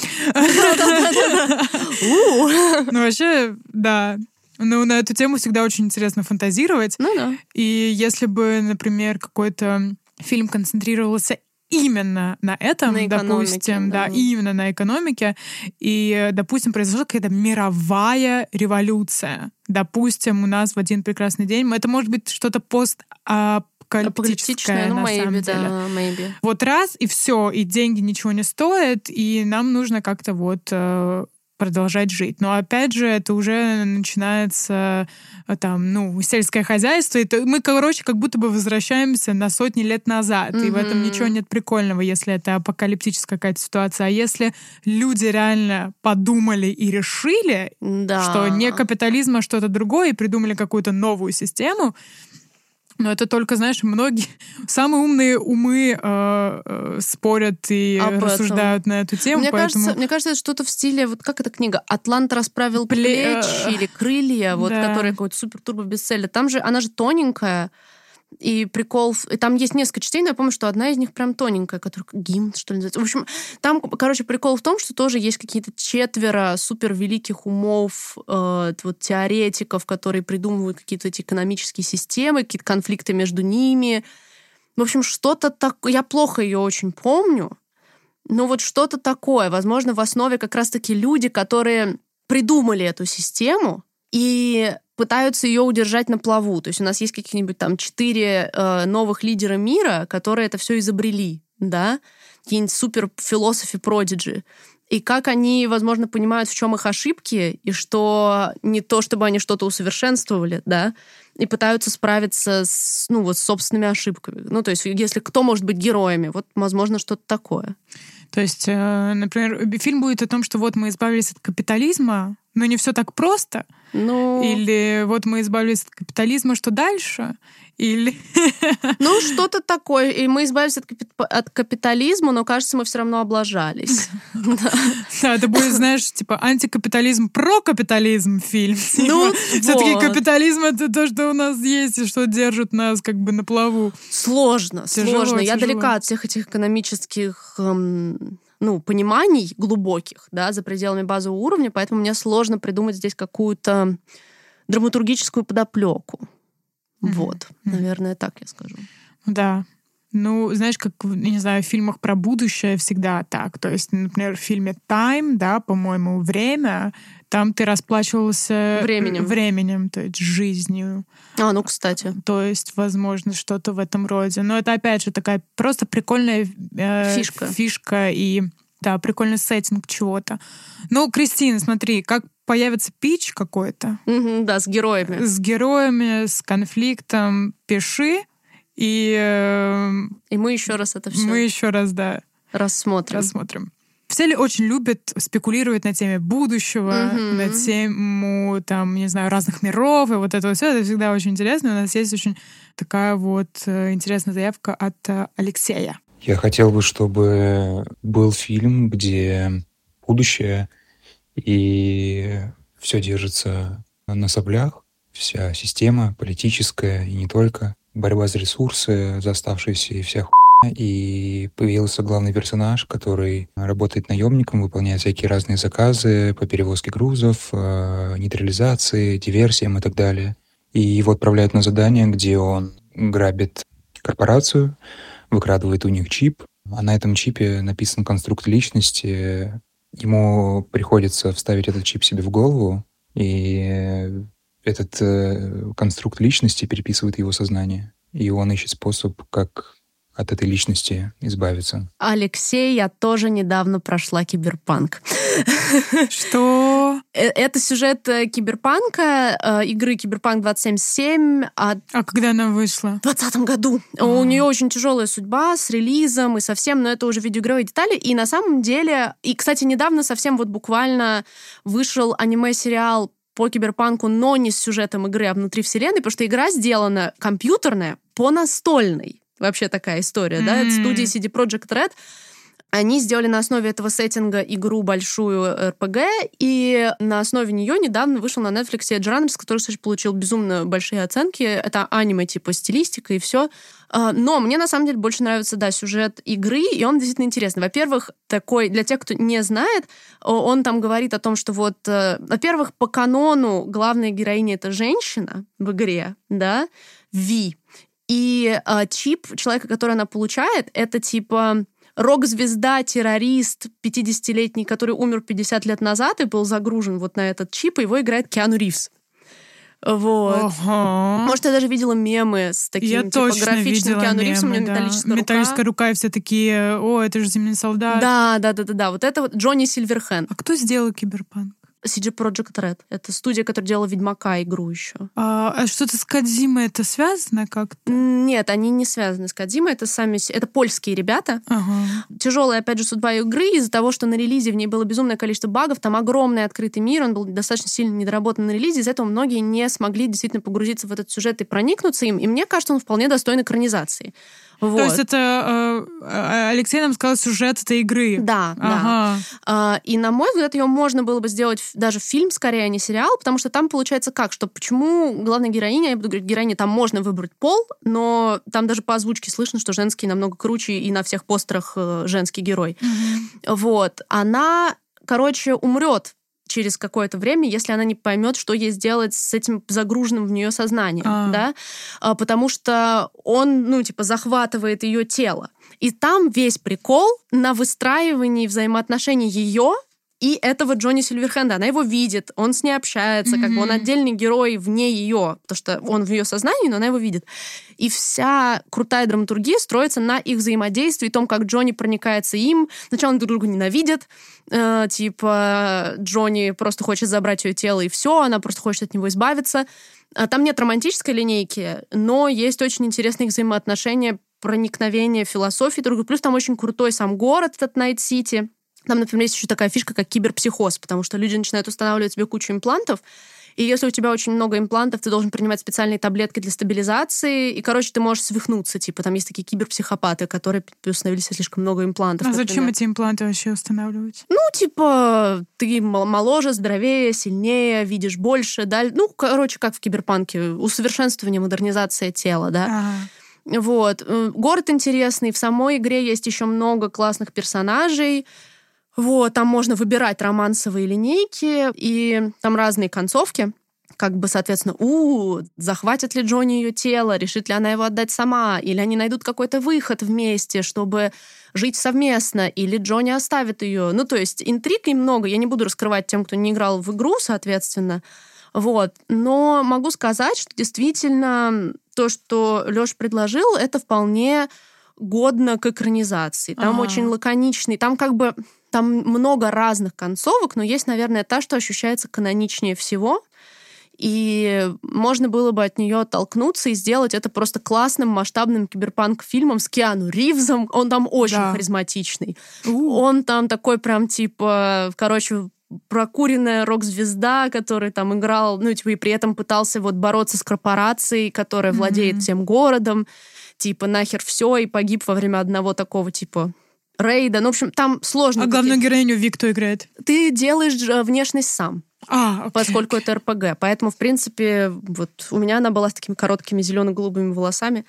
Ну, вообще, да. Ну, на эту тему всегда очень интересно фантазировать. Ну да. И если бы, например, какой-то фильм концентрировался именно на этом, на допустим, да. да, именно на экономике, и, допустим, произошла какая-то мировая революция. Допустим, у нас в один прекрасный день, это может быть что-то пост апокалиптическое, ну, на maybe, самом деле. Да, maybe. Вот раз, и все, и деньги ничего не стоят, и нам нужно как-то вот э, продолжать жить. Но опять же, это уже начинается э, там, ну, сельское хозяйство. И мы, короче, как будто бы возвращаемся на сотни лет назад. Mm-hmm. И в этом ничего нет прикольного, если это апокалиптическая какая-то ситуация. А если люди реально подумали и решили, да. что не капитализм, а что-то другое, и придумали какую-то новую систему, но это только, знаешь, многие самые умные умы э, э, спорят и Об рассуждают этом. на эту тему. Мне, поэтому... кажется, мне кажется, это что-то в стиле, вот как эта книга, «Атлант расправил Пле... плечи» или «Крылья», вот, да. которая какой-то супер-турбо бестселлер. Там же, она же тоненькая, и прикол... И там есть несколько чтений, но я помню, что одна из них прям тоненькая, которая гимн, что ли, называется. В общем, там, короче, прикол в том, что тоже есть какие-то четверо супер великих умов, э, вот теоретиков, которые придумывают какие-то эти экономические системы, какие-то конфликты между ними. В общем, что-то такое... Я плохо ее очень помню, но вот что-то такое. Возможно, в основе как раз-таки люди, которые придумали эту систему, и пытаются ее удержать на плаву. То есть у нас есть какие-нибудь там четыре э, новых лидера мира, которые это все изобрели, да, какие-нибудь супер философы продиджи. И как они, возможно, понимают, в чем их ошибки, и что не то, чтобы они что-то усовершенствовали, да, и пытаются справиться с, ну, вот, с собственными ошибками. Ну, то есть, если кто может быть героями, вот, возможно, что-то такое. То есть, э, например, фильм будет о том, что вот мы избавились от капитализма, но не все так просто. Ну... Или вот мы избавились от капитализма, что дальше? Или... Ну, что-то такое. И мы избавились от, капит... от капитализма, но, кажется, мы все равно облажались. Да, это будет, знаешь, типа антикапитализм, про капитализм фильм. Ну, типа, Все-таки капитализм — это то, что у нас есть, и что держит нас как бы на плаву. Сложно, сложно. Я далека от всех этих экономических эм, ну, пониманий глубоких, да, за пределами базового уровня, поэтому мне сложно придумать здесь какую-то драматургическую подоплеку. Mm-hmm. Вот, mm-hmm. наверное, так я скажу. Да, ну, знаешь, как, не знаю, в фильмах про будущее всегда так. То есть, например, в фильме «Time», да, по-моему, «Время», там ты расплачивался временем, временем то есть жизнью. А, ну, кстати. То есть, возможно, что-то в этом роде. Но это, опять же, такая просто прикольная э, фишка. фишка и Да, прикольный сеттинг чего-то. Ну, Кристина, смотри, как появится пич какой-то. Mm-hmm, да, с героями. С героями, с конфликтом. Пиши, и... Э, и мы еще раз это все. Мы еще раз, да. Рассмотрим. Рассмотрим. Все ли очень любят спекулировать на теме будущего, mm-hmm. на тему, там, не знаю, разных миров, и вот это вот все, это всегда очень интересно. У нас есть очень такая вот э, интересная заявка от э, Алексея. Я хотел бы, чтобы был фильм, где будущее и все держится на соблях, вся система политическая и не только, борьба за ресурсы, за оставшиеся и вся и появился главный персонаж, который работает наемником, выполняет всякие разные заказы по перевозке грузов, э, нейтрализации, диверсиям и так далее. И его отправляют на задание, где он грабит корпорацию, выкрадывает у них чип, а на этом чипе написан конструкт личности. Ему приходится вставить этот чип себе в голову, и этот э, конструкт личности переписывает его сознание. И он ищет способ, как от этой личности избавиться. Алексей, я тоже недавно прошла киберпанк. Что? Э, это сюжет э, киберпанка, э, игры Киберпанк 277. А, а когда она вышла? В 2020 году. А. У нее очень тяжелая судьба с релизом и совсем, но это уже видеоигровые детали. И на самом деле, и, кстати, недавно совсем вот буквально вышел аниме-сериал по киберпанку, но не с сюжетом игры, а внутри вселенной, потому что игра сделана компьютерная по настольной. Вообще такая история, mm-hmm. да, это студии CD Project Red. Они сделали на основе этого сеттинга игру большую РПГ, и на основе нее недавно вышел на Netflix Runners, который, кстати, получил безумно большие оценки. Это аниме типа стилистика и все. А, но мне на самом деле больше нравится, да, сюжет игры, и он действительно интересный. Во-первых, такой, для тех, кто не знает, он там говорит о том, что вот, э, во-первых, по канону главная героиня это женщина в игре, да, Ви. И э, чип человека, который она получает, это типа рок-звезда, террорист, 50-летний, который умер 50 лет назад и был загружен вот на этот чип, его играет Киану Ривз. Вот. Ага. Может, я даже видела мемы с таким я типа, точно графичным Киану Ривзом, у него да. металлическая рука. Металлическая рука, и все такие, о, это же зимний солдат. Да, да, да, да, да. Вот это вот Джонни Сильверхенд. А кто сделал Киберпанк? CG Project Red. Это студия, которая делала Ведьмака игру еще. А, а что-то с Кадзимой это связано как-то? Нет, они не связаны с Кадзимой. Это сами... Это польские ребята. Ага. Тяжелая, опять же, судьба игры из-за того, что на релизе в ней было безумное количество багов. Там огромный открытый мир. Он был достаточно сильно недоработан на релизе. Из-за этого многие не смогли действительно погрузиться в этот сюжет и проникнуться им. И мне кажется, он вполне достоин экранизации. Вот. То есть это э, Алексей нам сказал сюжет этой игры. Да, ага. да. Э, и на мой взгляд, ее можно было бы сделать даже фильм скорее, а не сериал, потому что там получается как, что почему главная героиня, я буду говорить, героиня, там можно выбрать пол, но там даже по озвучке слышно, что женский намного круче, и на всех постерах э, женский герой. Угу. Вот. Она короче, умрет через какое-то время, если она не поймет, что ей сделать с этим загруженным в нее сознанием, а. да, а, потому что он, ну, типа, захватывает ее тело. И там весь прикол на выстраивании взаимоотношений ее и этого Джонни Сильверхенда. Она его видит, он с ней общается, mm-hmm. как бы он отдельный герой вне ее, потому что он в ее сознании, но она его видит. И вся крутая драматургия строится на их взаимодействии, том, как Джонни проникается им. Сначала они друг друга ненавидят, э, типа Джонни просто хочет забрать ее тело и все, она просто хочет от него избавиться. А там нет романтической линейки, но есть очень интересные взаимоотношения, проникновение философии друг друга. Плюс там очень крутой сам город, этот Night City там, например, есть еще такая фишка, как киберпсихоз, потому что люди начинают устанавливать себе кучу имплантов, и если у тебя очень много имплантов, ты должен принимать специальные таблетки для стабилизации, и, короче, ты можешь свихнуться. Типа, там есть такие киберпсихопаты, которые установили себе слишком много имплантов. А например. зачем эти импланты вообще устанавливать? Ну, типа, ты моложе, здоровее, сильнее, видишь больше, да. Ну, короче, как в киберпанке, усовершенствование, модернизация тела, да. Ага. Вот. Э, город интересный. В самой игре есть еще много классных персонажей. Вот, там можно выбирать романсовые линейки, и там разные концовки как бы, соответственно, у, захватит ли Джонни ее тело, решит ли она его отдать сама, или они найдут какой-то выход вместе, чтобы жить совместно, или Джонни оставит ее. Ну, то есть интриг и много. Я не буду раскрывать тем, кто не играл в игру, соответственно. Вот. Но могу сказать, что действительно то, что Лёш предложил, это вполне годно к экранизации. Там ага. очень лаконичный, там как бы Там много разных концовок, но есть, наверное, та, что ощущается каноничнее всего. И можно было бы от нее оттолкнуться и сделать это просто классным масштабным киберпанк-фильмом с Киану Ривзом. Он там очень да. харизматичный. У. Он там такой прям типа, короче, прокуренная рок-звезда, который там играл, ну, типа, и при этом пытался вот бороться с корпорацией, которая mm-hmm. владеет всем городом, типа, нахер все, и погиб во время одного такого, типа, рейда. Ну, в общем, там сложно. А главную героиню Вик кто играет? Ты делаешь э, внешность сам. А, okay. поскольку это РПГ. Поэтому, в принципе, вот у меня она была с такими короткими зелено-голубыми волосами.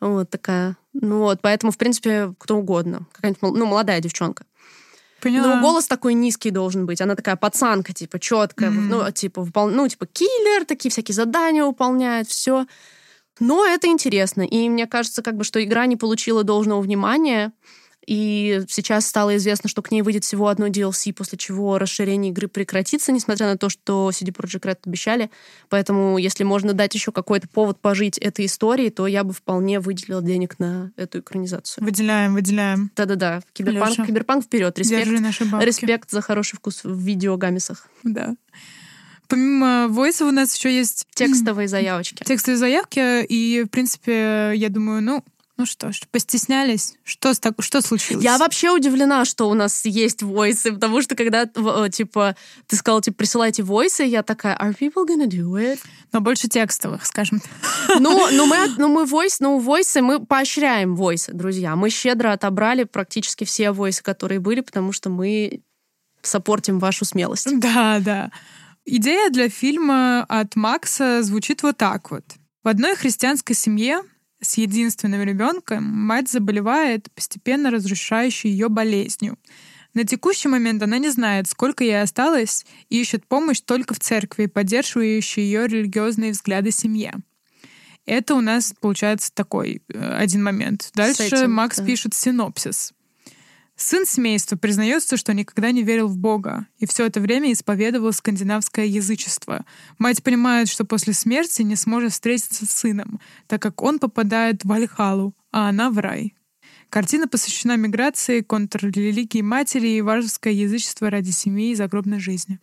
Вот такая. Ну вот, поэтому, в принципе, кто угодно. Какая-нибудь, ну, молодая девчонка. Поняла. Ну, голос такой низкий должен быть. Она такая пацанка, типа, четкая. Mm-hmm. Ну, типа, выпол... ну, типа, киллер, такие всякие задания выполняет, все. Но это интересно. И мне кажется, как бы, что игра не получила должного внимания. И сейчас стало известно, что к ней выйдет всего одно DLC, после чего расширение игры прекратится, несмотря на то, что CD Projekt Red обещали. Поэтому, если можно дать еще какой-то повод пожить этой истории, то я бы вполне выделила денег на эту экранизацию. Выделяем, выделяем. Да-да-да. Киберпанк, киберпанк вперед. Респект. Респект за хороший вкус в видеогамисах. Да. Помимо войсов у нас еще есть... Текстовые заявочки. Текстовые заявки, и, в принципе, я думаю, ну, ну что ж, постеснялись? Что, так, что случилось? Я вообще удивлена, что у нас есть войсы, потому что когда, типа, ты сказал, типа, присылайте войсы, я такая, are people gonna do it? Но больше текстовых, скажем. Ну, ну мы, ну мы войс, ну войсы, мы поощряем войсы, друзья. Мы щедро отобрали практически все войсы, которые были, потому что мы сопортим вашу смелость. Да, да. Идея для фильма от Макса звучит вот так вот. В одной христианской семье с единственным ребенком мать заболевает постепенно разрушающей ее болезнью. На текущий момент она не знает, сколько ей осталось, и ищет помощь только в церкви, поддерживающей ее религиозные взгляды семье. Это у нас получается такой э, один момент. Дальше этим, Макс да. пишет синопсис. Сын семейства признается, что никогда не верил в Бога и все это время исповедовал скандинавское язычество. Мать понимает, что после смерти не сможет встретиться с сыном, так как он попадает в Альхалу, а она в рай. Картина посвящена миграции, контррелигии матери и важеское язычество ради семьи и загробной жизни.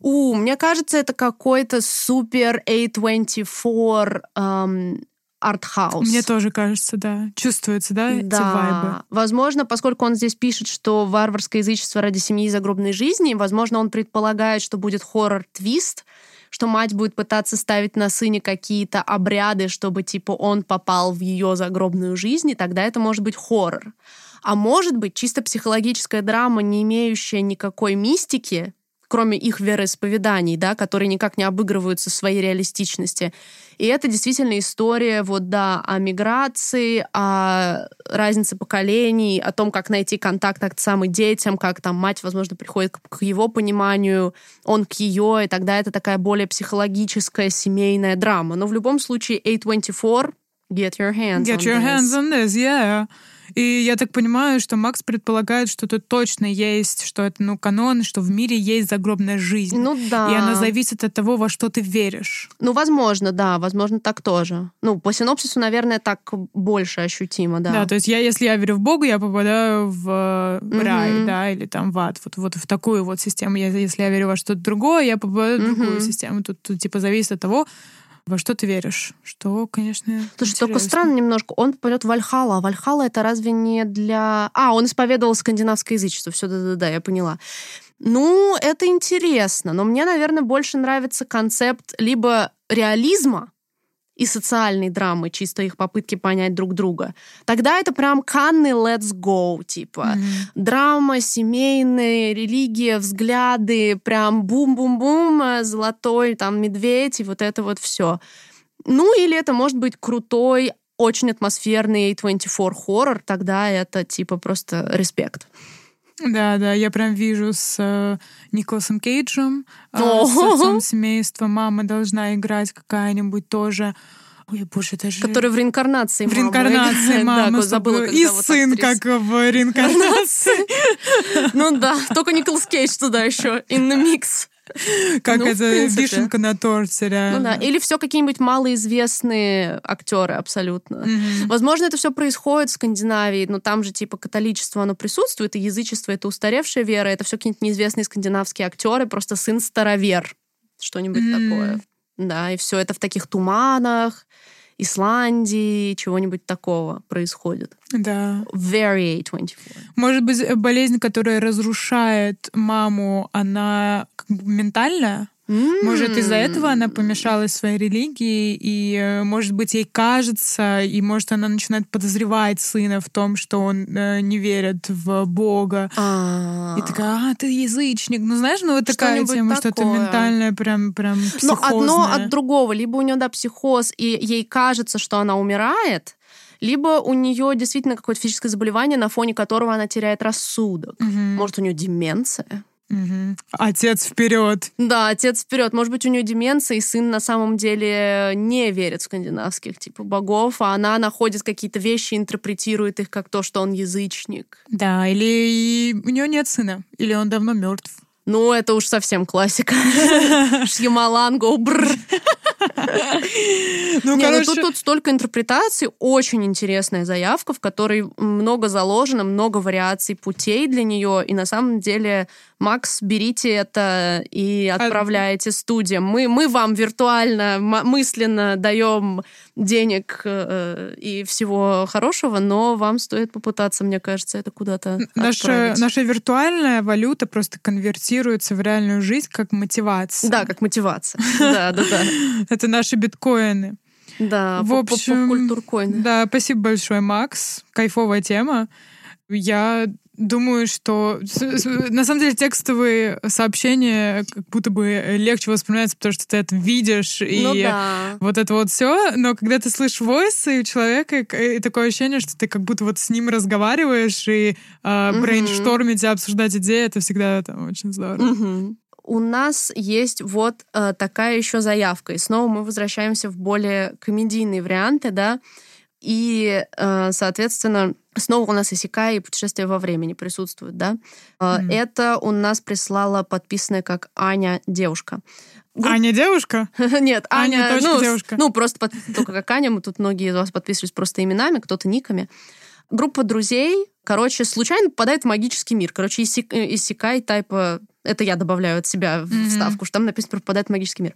У, мне кажется, это какой-то супер A24 эм, артхаус. Мне тоже кажется, да. Чувствуется, да, да. эти вайбы? Возможно, поскольку он здесь пишет, что варварское язычество ради семьи и загробной жизни, возможно, он предполагает, что будет хоррор-твист, что мать будет пытаться ставить на сыне какие-то обряды, чтобы, типа, он попал в ее загробную жизнь, и тогда это может быть хоррор. А может быть, чисто психологическая драма, не имеющая никакой мистики, кроме их вероисповеданий, да, которые никак не обыгрываются в своей реалистичности. И это действительно история вот, да, о миграции, о разнице поколений, о том, как найти контакт так самым детям, как там мать, возможно, приходит к его пониманию, он к ее, и тогда это такая более психологическая семейная драма. Но в любом случае A24 Get your hands Get on your this. hands on this, yeah. И я так понимаю, что Макс предполагает, что тут точно есть, что это, ну, канон, что в мире есть загробная жизнь. Ну да. И она зависит от того, во что ты веришь. Ну, возможно, да, возможно, так тоже. Ну, по синопсису, наверное, так больше ощутимо, да. Да, то есть я, если я верю в Бога, я попадаю в mm-hmm. рай, да, или там в ад. Вот, вот в такую вот систему. Я, если я верю во что-то другое, я попадаю в mm-hmm. другую систему. Тут, тут, типа, зависит от того, во что ты веришь? Что, конечно, Слушай, интересно. только странно немножко. Он попадет в Вальхала. А Вальхала это разве не для... А, он исповедовал скандинавское язычество. Все, да-да-да, я поняла. Ну, это интересно. Но мне, наверное, больше нравится концепт либо реализма, и социальной драмы, чисто их попытки понять друг друга. Тогда это прям Канны let's go, типа. Mm-hmm. Драма, семейная, религия, взгляды, прям бум-бум-бум, э, золотой там медведь и вот это вот все. Ну, или это может быть крутой, очень атмосферный A24 хоррор, тогда это типа просто респект. Да, да, я прям вижу с э, Николасом Кейджем, э, с отцом семейства. Мама должна играть какая-нибудь тоже. Ой, боже, даже... Который в реинкарнации В реинкарнации мама. Да, забыла, И сын как в реинкарнации. Ну да, только Николас Кейдж туда еще, in the mix. Как ну, это вишенка на торте, реально. Ну да, или все какие-нибудь малоизвестные актеры абсолютно. Mm-hmm. Возможно, это все происходит в Скандинавии, но там же типа католичество, оно присутствует, и язычество — это устаревшая вера, это все какие-нибудь неизвестные скандинавские актеры, просто сын старовер, что-нибудь mm-hmm. такое. Да, и все это в таких туманах, Исландии, чего-нибудь такого происходит. Да. Very A24. Может быть, болезнь, которая разрушает маму, она как бы ментальная? Mm. Может, из-за этого она помешалась своей религии, и, э, может быть, ей кажется, и, может, она начинает подозревать сына в том, что он э, не верит в Бога. А-а-а. И такая, а, ты язычник. Ну, знаешь, ну, вот такая тема, что-то ментальное, прям, прям психозное. Но одно от другого. Либо у нее, да, психоз, и ей кажется, что она умирает, либо у нее действительно какое-то физическое заболевание, на фоне которого она теряет рассудок. Угу. Может, у нее деменция. Угу. Отец вперед. Да, отец вперед. Может быть, у нее деменция, и сын на самом деле не верит в скандинавских типа богов, а она находит какие-то вещи, интерпретирует их как то, что он язычник. Да, или у нее нет сына, или он давно мертв. Ну, это уж совсем классика. Шьямалан, go Ну, Не, короче... ну, тут, тут столько интерпретаций, очень интересная заявка, в которой много заложено, много вариаций путей для нее, и на самом деле Макс, берите это и а отправляйте студиям. Мы, мы вам виртуально, мысленно даем денег э, и всего хорошего, но вам стоит попытаться, мне кажется, это куда-то наша, наша виртуальная валюта просто конвертируется в реальную жизнь как мотивация. Да, как мотивация. Да, да, да. Это наши биткоины. Да, в общем, культуркоины. Да, спасибо большое, Макс. Кайфовая тема. Я Думаю, что на самом деле текстовые сообщения как будто бы легче воспринимаются, потому что ты это видишь и ну, да. вот это вот все. Но когда ты слышишь войсы у человека, и такое ощущение, что ты как будто вот с ним разговариваешь и э, брейнштормить, обсуждать идеи, это всегда это очень здорово. Угу. У нас есть вот э, такая еще заявка, и снова мы возвращаемся в более комедийные варианты, да. И, э, соответственно, снова у нас Исекай и путешествие во времени присутствуют, да. Mm. Это у нас прислала подписанная как Аня девушка. Аня девушка? Нет, Аня, Аня ну, девушка. ну, просто подписана только как Аня. Мы тут многие из вас подписывались просто именами, кто-то никами. Группа друзей, короче, случайно попадает в магический мир. Короче, Исекай тайпа... Это я добавляю от себя в mm-hmm. вставку, что там написано «попадает в магический мир».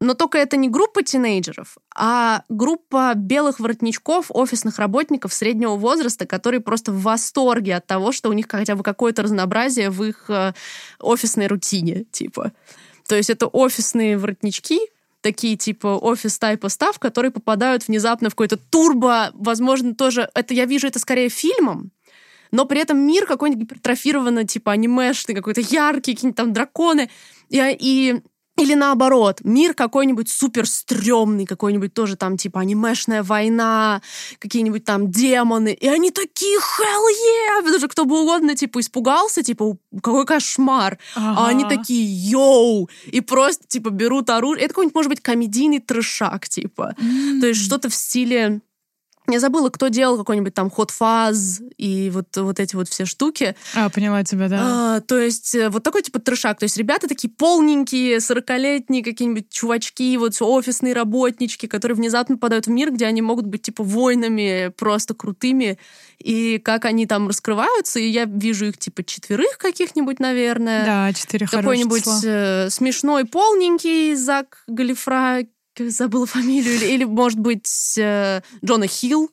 Но только это не группа тинейджеров, а группа белых воротничков, офисных работников среднего возраста, которые просто в восторге от того, что у них хотя бы какое-то разнообразие в их э, офисной рутине, типа. То есть это офисные воротнички, такие типа офис тайпа став, которые попадают внезапно в какой-то турбо, возможно, тоже, это я вижу это скорее фильмом, но при этом мир какой-нибудь гипертрофированный, типа анимешный, какой-то яркий, какие-нибудь там драконы. И, и или наоборот, мир какой-нибудь супер стрёмный, какой-нибудь тоже там типа анимешная война, какие-нибудь там демоны, и они такие hell yeah! Потому что кто бы угодно типа испугался, типа какой кошмар, ага. а они такие йоу! И просто типа берут оружие. Это какой-нибудь может быть комедийный трешак типа. Mm. То есть что-то в стиле я забыла, кто делал какой-нибудь там ход фаз и вот, вот эти вот все штуки. А, поняла тебя, да. А, то есть э, вот такой типа трешак. То есть ребята такие полненькие, сорокалетние какие-нибудь чувачки, вот офисные работнички, которые внезапно попадают в мир, где они могут быть типа воинами просто крутыми. И как они там раскрываются, и я вижу их типа четверых каких-нибудь, наверное. Да, четыре Какой-нибудь э, смешной полненький Зак Галифра забыла фамилию, или, или может быть, э, Джона Хилл,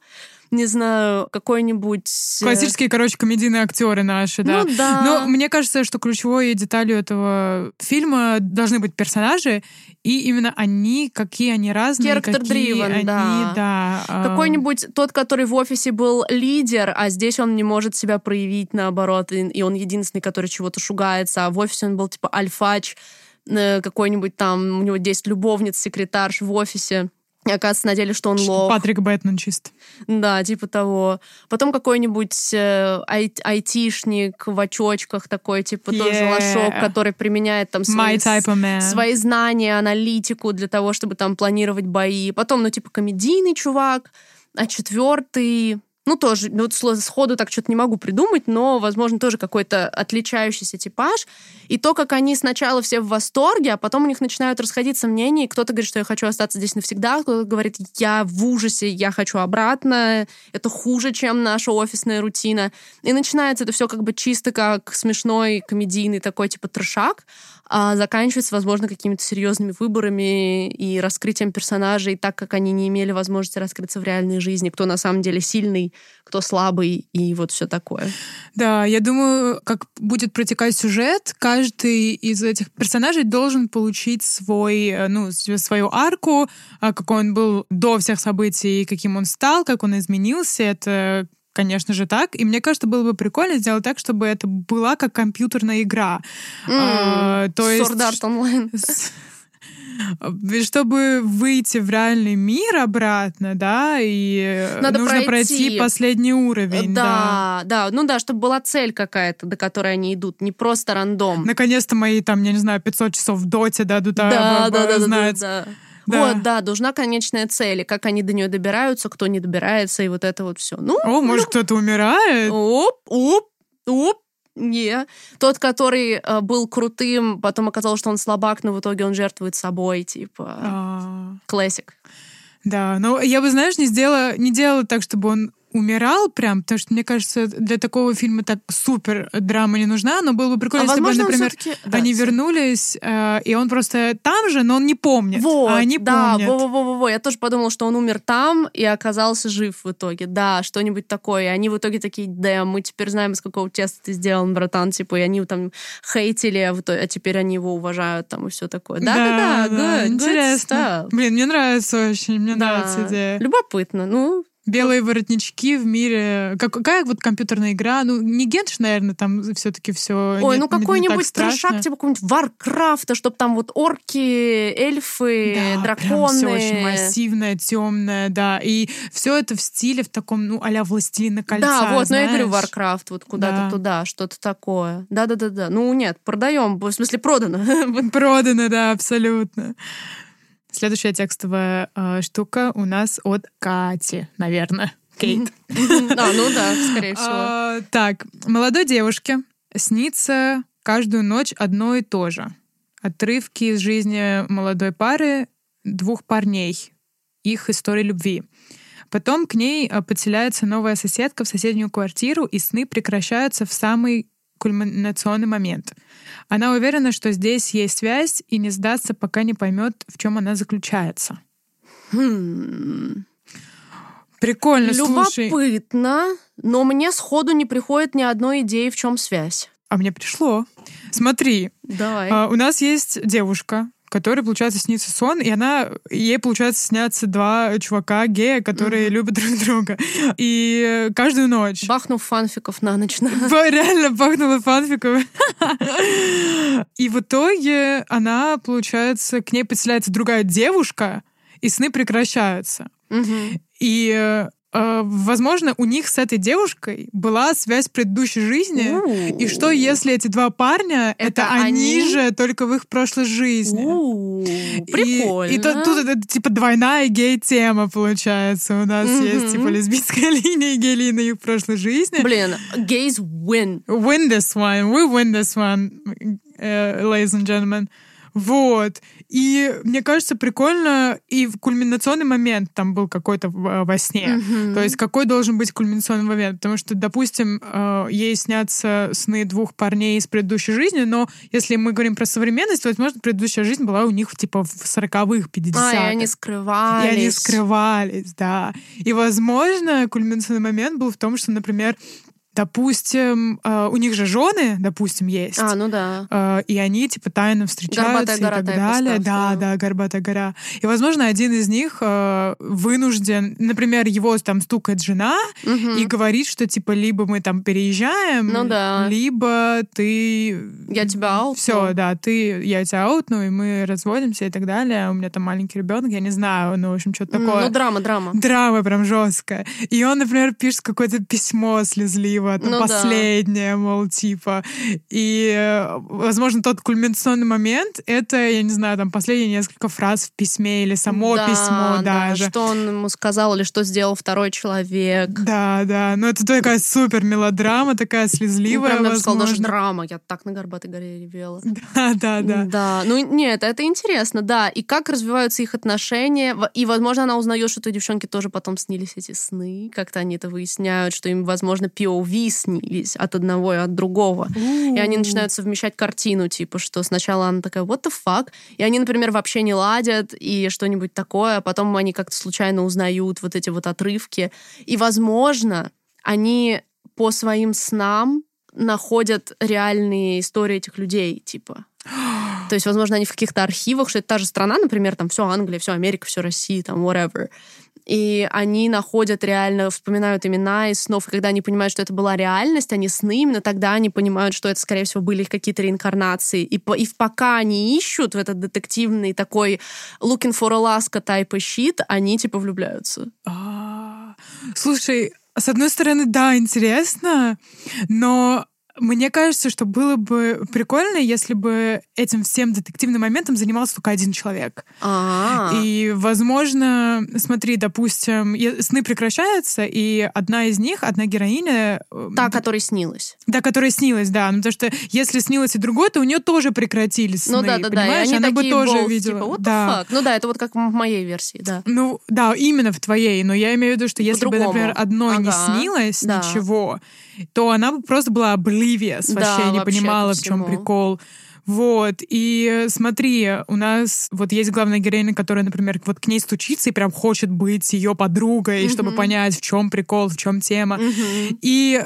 не знаю, какой-нибудь... Э, Классические, короче, комедийные актеры наши, да. Ну да. Но мне кажется, что ключевой деталью этого фильма должны быть персонажи, и именно они, какие они разные, какие они, да. да а. Какой-нибудь тот, который в офисе был лидер, а здесь он не может себя проявить, наоборот, и он единственный, который чего-то шугается, а в офисе он был типа альфач, Э, какой-нибудь там, у него 10 любовниц, секретарш в офисе. И оказывается на деле, что он лох. Патрик Бэтмен чист. Да, типа того. Потом какой-нибудь э, ай- айтишник в очочках такой, типа yeah. тоже лошок, который применяет там свои, свои знания, аналитику для того, чтобы там планировать бои. Потом, ну, типа комедийный чувак. А четвертый ну, тоже, ну, вот сходу так что-то не могу придумать, но, возможно, тоже какой-то отличающийся типаж. И то, как они сначала все в восторге, а потом у них начинают расходиться мнения, кто-то говорит, что я хочу остаться здесь навсегда, кто-то говорит, я в ужасе, я хочу обратно, это хуже, чем наша офисная рутина. И начинается это все как бы чисто как смешной комедийный такой типа трешак, а заканчивается, возможно, какими-то серьезными выборами и раскрытием персонажей так, как они не имели возможности раскрыться в реальной жизни, кто на самом деле сильный, кто слабый и вот все такое. Да, я думаю, как будет протекать сюжет, каждый из этих персонажей должен получить свой, э, ну, свою арку, а какой он был до всех событий, каким он стал, как он изменился. Это конечно же, так. И мне кажется, было бы прикольно сделать так, чтобы это была как компьютерная игра. Mm, а, то есть... Sword Art Online. чтобы выйти в реальный мир обратно, да, и Надо нужно пройти. пройти последний уровень. Да, да, да, ну да, чтобы была цель какая-то, до которой они идут, не просто рандом. Наконец-то мои, там, я не знаю, 500 часов в доте, да, да, да, да, да, да, да. Да. Вот, да, должна конечная цель, и как они до нее добираются, кто не добирается, и вот это вот все. Ну, О, может, ну... кто-то умирает? Оп, оп, оп, не. Тот, который э, был крутым, потом оказалось, что он слабак, но в итоге он жертвует собой, типа. А. Классик. Да, но я бы, знаешь, не сделала, не делала так, чтобы он умирал прям, потому что, мне кажется, для такого фильма так супер драма не нужна, но было бы прикольно, а если бы, например, да, они вернулись, э, и он просто там же, но он не помнит, вот, а они да, помнят. Во, во, во, во, я тоже подумала, что он умер там и оказался жив в итоге, да, что-нибудь такое, и они в итоге такие, да, мы теперь знаем, из какого теста ты сделан, братан, типа, и они там хейтили, а, а теперь они его уважают, там, и все такое. Да-да-да, да, интересно. Блин, мне нравится очень, мне да. нравится идея. Любопытно, ну, Белые воротнички в мире. Как, какая вот компьютерная игра? Ну, не Генш, наверное, там все-таки все. Ой, нет, ну какой-нибудь трешак, типа какой-нибудь Варкрафта, чтобы там вот орки, эльфы, да, драконы. все очень массивное, темное, да. И все это в стиле в таком, ну, а-ля Властелина кольца. Да, вот, знаешь? но я говорю, Варкрафт, вот куда-то да. туда, что-то такое. Да, да, да, да. Ну, нет, продаем, в смысле, продано. Продано, да, абсолютно. Следующая текстовая э, штука у нас от Кати, наверное. Кейт. А, ну да, скорее всего. А, так, молодой девушке снится каждую ночь одно и то же. Отрывки из жизни молодой пары двух парней, их истории любви. Потом к ней э, подселяется новая соседка в соседнюю квартиру, и сны прекращаются в самый кульминационный момент. Она уверена, что здесь есть связь и не сдастся, пока не поймет, в чем она заключается. Хм. Прикольно, Любопытно, слушай. но мне сходу не приходит ни одной идеи, в чем связь. А мне пришло. Смотри, Давай. А, у нас есть девушка, которой, получается, снится сон, и она, ей, получается, снятся два чувака гея, которые mm-hmm. любят друг друга. И каждую ночь. Бахнув фанфиков на ночь. Реально бахнула фанфиков. И в итоге она, получается, к ней подселяется другая девушка, и сны прекращаются. И э, возможно, у них с этой девушкой была связь в предыдущей жизни. У-у-у. И что, если эти два парня это, это они, они же только в их прошлой жизни? У-у-у. Прикольно. И, и тут, тут это типа двойная гей-тема получается. У нас mm-hmm. есть типа лесбийская линия и гей-линия их прошлой жизни. Блин, gays win. Win this one. We win this one, uh, ladies and gentlemen. Вот. И мне кажется, прикольно, и кульминационный момент там был какой-то э, во сне. Mm-hmm. То есть какой должен быть кульминационный момент? Потому что, допустим, э, ей снятся сны двух парней из предыдущей жизни, но если мы говорим про современность, то, возможно, предыдущая жизнь была у них типа в 40-х, 50-х. А, и они скрывались. И они скрывались, да. И, возможно, кульминационный момент был в том, что, например, Допустим, э, у них же жены, допустим, есть. А, ну да. Э, и они, типа, тайно встречаются и так далее. Да, да, Горбатая гора. И, возможно, один из них э, вынужден, например, его там стукает жена угу. и говорит, что, типа, либо мы там переезжаем, ну, да. либо ты... Я тебя аутну. Все, да, ты, я тебя аутну, и мы разводимся и так далее. У меня там маленький ребенок, я не знаю, ну, в общем, что-то такое. Ну, драма, драма. Драма прям жесткая. И он, например, пишет какое-то письмо слезливое альтернатива, там, ну, последняя, да. мол, типа. И, возможно, тот кульминационный момент — это, я не знаю, там, последние несколько фраз в письме или само да, письмо да, даже. что он ему сказал или что сделал второй человек. Да, да. Ну, это такая супер мелодрама, такая слезливая, ну, прям, я бы сказала, даже драма. Я так на Горбатой горе ревела. Да, да, да. Да. Ну, нет, это интересно, да. И как развиваются их отношения. И, возможно, она узнает, что у девчонки тоже потом снились эти сны. Как-то они это выясняют, что им, возможно, POV снились от одного и от другого. И они начинают совмещать картину, типа, что сначала она такая, what the fuck? И они, например, вообще не ладят и что-нибудь такое, а потом они как-то случайно узнают вот эти вот отрывки. И, возможно, они по своим снам находят реальные истории этих людей, типа. То есть, возможно, они в каких-то архивах, что это та же страна, например, там все Англия, все Америка, все Россия, там whatever. И они находят реально, вспоминают имена из снов, и когда они понимают, что это была реальность, а не сны, именно тогда они понимают, что это, скорее всего, были какие-то реинкарнации. И, по, и пока они ищут в этот детективный такой looking for Alaska type shit, они типа влюбляются. А, слушай, с одной стороны, да, интересно, но мне кажется, что было бы прикольно, если бы этим всем детективным моментом занимался только один человек. А-а-а. И, возможно, смотри, допустим, сны прекращаются, и одна из них, одна героиня... Э, Та, которая снилась. Да, которая снилась, да. Ну, потому что если снилась и другой, то у нее тоже прекратились ну сны, Ну да, да, понимаешь? да. И они Она бы тоже both, видела. Типа, да. fuck? Ну да, это вот как в моей версии, да. Ну да, именно в твоей. Но я имею в виду, что если бы, например, одной ага. не снилось да. ничего, то она просто была oblivious, да, вообще не вообще понимала, в чем прикол. Вот, и смотри, у нас вот есть главная героиня, которая, например, вот к ней стучится и прям хочет быть ее подругой, mm-hmm. чтобы понять, в чем прикол, в чем тема. Mm-hmm. И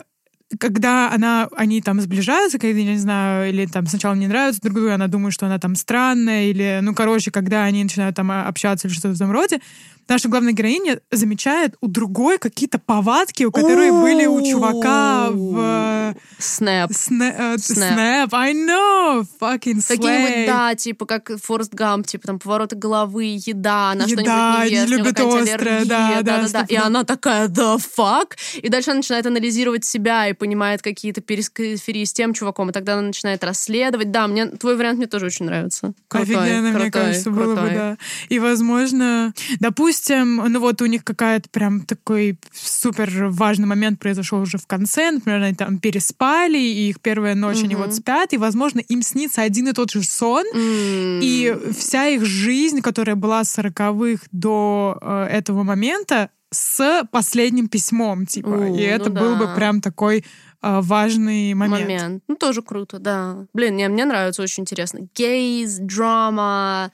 когда она, они там сближаются, когда, я не знаю, или там сначала не нравятся друг другу, она думает, что она там странная, или, ну, короче, когда они начинают там общаться или что-то в этом роде, наша главная героиня замечает у другой какие-то повадки, у которых были у чувака в... Снэп. Снэп. I know. Fucking Какие-нибудь, да, типа как Форест Гамп, типа там повороты головы, еда, она что-нибудь не ест, не любит острое, да, да, да, И она такая, the fuck? И дальше она начинает анализировать себя и понимает какие-то перискоферии с тем чуваком, и тогда она начинает расследовать. Да, мне твой вариант мне тоже очень нравится. Крутой, Офигенно, крутой, мне кажется, крутой. было бы, да. И, возможно, допустим, допустим, ну вот у них какая-то прям такой супер важный момент произошел уже в конце, например, они там переспали, и их первая ночь, mm-hmm. они вот спят, и, возможно, им снится один и тот же сон, mm-hmm. и вся их жизнь, которая была с сороковых до э, этого момента, с последним письмом, типа. Uh, и это ну был да. бы прям такой важный момент. Момент. Ну, тоже круто, да. Блин, мне, мне нравится, очень интересно. Гейз, драма,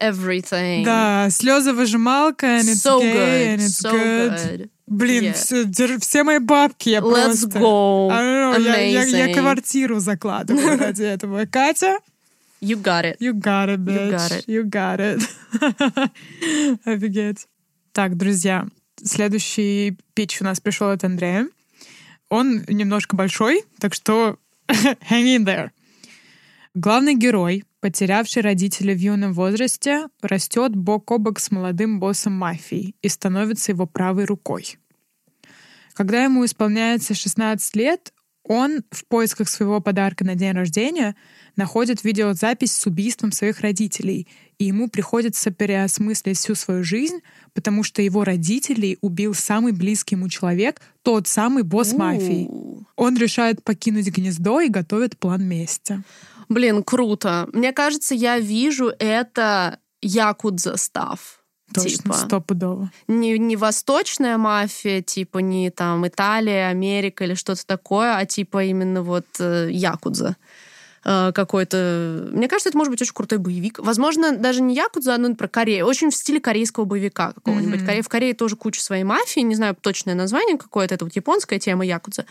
everything. Да, слезы выжималка, and it's so gay, good. and it's so good. good. Блин, yeah. все, держ, все мои бабки я Let's просто... go. Know, я, я, я квартиру закладываю ради этого. Катя? You got it. You got it, bitch. You got it. You got it. Офигеть. Так, друзья, следующий пич у нас пришел от Андрея. Он немножко большой, так что hang in there. Главный герой, потерявший родителей в юном возрасте, растет бок о бок с молодым боссом мафии и становится его правой рукой. Когда ему исполняется 16 лет, он в поисках своего подарка на день рождения находит видеозапись с убийством своих родителей, и ему приходится переосмыслить всю свою жизнь, потому что его родителей убил самый близкий ему человек, тот самый босс мафии. Он решает покинуть гнездо и готовит план мести. Блин, круто. Мне кажется, я вижу это якудза став. Точно, типа. стопудово. Не, не восточная мафия, типа не там Италия, Америка или что-то такое, а типа именно вот э, якудза. Э, какой-то... Мне кажется, это может быть очень крутой боевик. Возможно, даже не Якудза, но про Корею. Очень в стиле корейского боевика какого-нибудь. Mm-hmm. В Корее тоже куча своей мафии. Не знаю точное название какое-то. Это вот японская тема Якудза.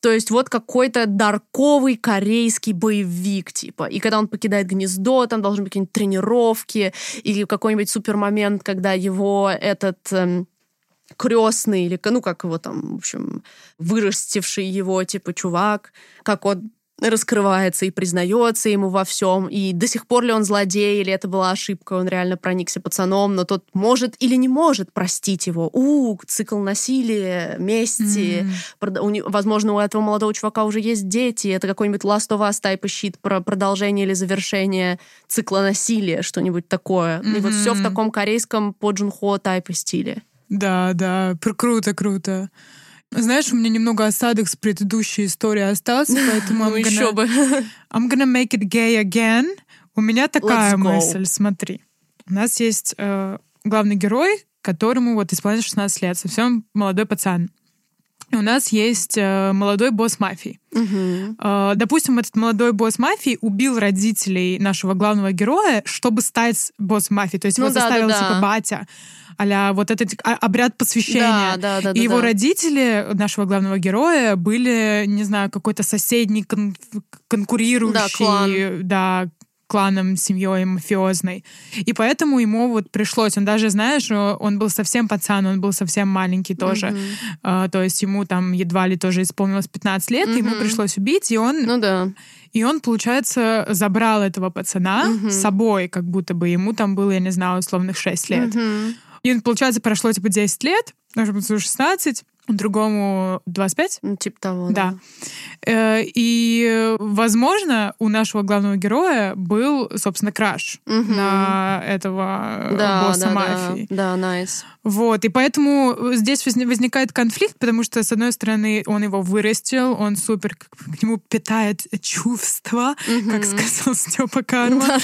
То есть вот какой-то дарковый корейский боевик, типа. И когда он покидает гнездо, там должны быть какие-нибудь тренировки, или какой-нибудь супер момент, когда его этот эм, крестный, или, ну, как его там, в общем, вырастивший его, типа, чувак, как он раскрывается и признается ему во всем, и до сих пор ли он злодей, или это была ошибка, он реально проникся пацаном, но тот может или не может простить его. У, цикл насилия, мести. Mm-hmm. Возможно, у этого молодого чувака уже есть дети, это какой-нибудь Last of Us type щит про продолжение или завершение цикла насилия, что-нибудь такое. Mm-hmm. И вот все в таком корейском по Джунхо тайпа стиле. Да, да, круто, круто. Знаешь, у меня немного осадок с предыдущей истории остался, поэтому ну, еще бы. I'm gonna make it gay again. У меня такая мысль, смотри. У нас есть э, главный герой, которому вот исполняется 16 лет, совсем молодой пацан. И у нас есть э, молодой босс мафии. Угу. Э, допустим, этот молодой босс мафии убил родителей нашего главного героя, чтобы стать боссом мафии. То есть ну, его да, заставил да, да. типа батя а вот этот а, обряд посвящения. Да, да, да, и да, его да. родители нашего главного героя были, не знаю, какой-то соседний кон- конкурирующий, да, клан. да, кланом, семьей мафиозной. И поэтому ему вот пришлось, он даже, знаешь, он был совсем пацан, он был совсем маленький тоже. Mm-hmm. А, то есть ему там едва ли тоже исполнилось 15 лет, mm-hmm. ему пришлось убить, и он... Ну да. И он, получается, забрал этого пацана mm-hmm. с собой, как будто бы ему там было, я не знаю, условных 6 лет. Mm-hmm. И, получается, прошло типа 10 лет, может быть, 16, другому 25. Ну, типа того, да. да. Э, и, возможно, у нашего главного героя был, собственно, краш угу. на этого да, босса да, мафии. Да, найс. Nice. Вот, и поэтому здесь возникает конфликт, потому что, с одной стороны, он его вырастил, он супер к нему питает чувства, угу. как сказал Степа Карма.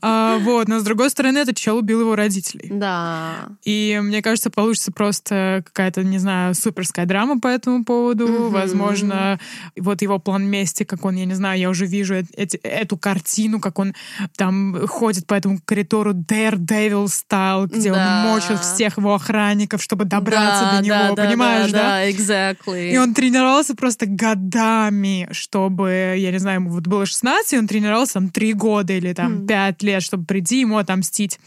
А, вот, но с другой стороны, этот чел убил его родителей. Да. И мне кажется, получится просто какая-то, не знаю, суперская драма по этому поводу. Угу. Возможно, вот его план мести, как он, я не знаю, я уже вижу эти, эту картину, как он там ходит по этому коридору Daredevil style, где да. он мочит всех его охранников, чтобы добраться да, до него, да, понимаешь, да? Да, exactly. И он тренировался просто годами, чтобы, я не знаю, ему вот было 16, и он тренировался там 3 года или там mm. 5 лет, чтобы прийти ему отомстить.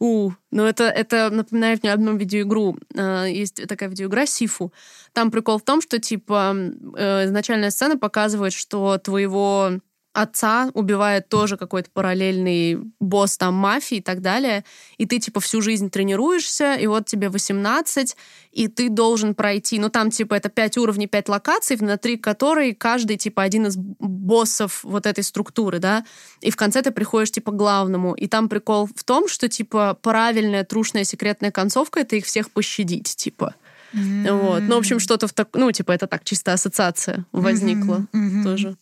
У, ну это, это напоминает мне одну видеоигру. А, есть такая видеоигра Сифу. Там прикол в том, что, типа, э, изначальная сцена показывает, что твоего отца убивает тоже какой-то параллельный босс там мафии и так далее, и ты типа всю жизнь тренируешься, и вот тебе 18, и ты должен пройти, ну там типа это 5 уровней, 5 локаций, внутри которой каждый типа один из боссов вот этой структуры, да, и в конце ты приходишь типа к главному, и там прикол в том, что типа правильная трушная секретная концовка — это их всех пощадить, типа. Mm-hmm. Вот. Ну, в общем, что-то в так... Ну, типа, это так, чисто ассоциация возникла mm-hmm. тоже.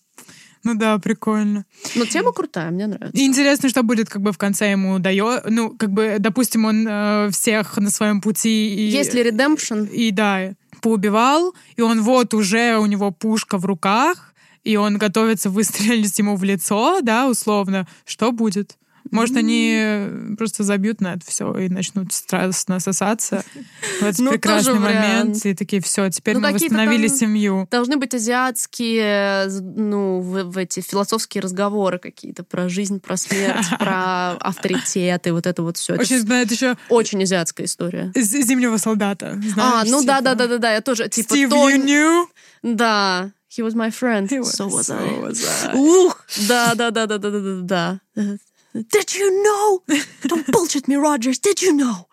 Ну да, прикольно. Ну, тема крутая, мне нравится. И интересно, что будет, как бы в конце ему дает. Ну, как бы, допустим, он э, всех на своем пути. И, Есть ли редемпшн? И да, поубивал, и он вот уже у него пушка в руках, и он готовится выстрелить ему в лицо, да, условно. Что будет? Может, они просто забьют на это все и начнут страстно сосаться в этот ну, прекрасный момент. И такие, все, теперь ну, мы восстановили семью. Должны быть азиатские, ну, в, в эти философские разговоры какие-то про жизнь, про смерть, про авторитет и вот это вот все. Очень знает еще... Очень азиатская история. Зимнего солдата. а, ну да, да, да, да, да, я тоже, типа... Steve, you knew? Да. He was my friend. He was, so was so I. Was I. Ух! Да, да, да, да, да, да, да. Did you know? Don't bullshit me, Rogers. Did you know?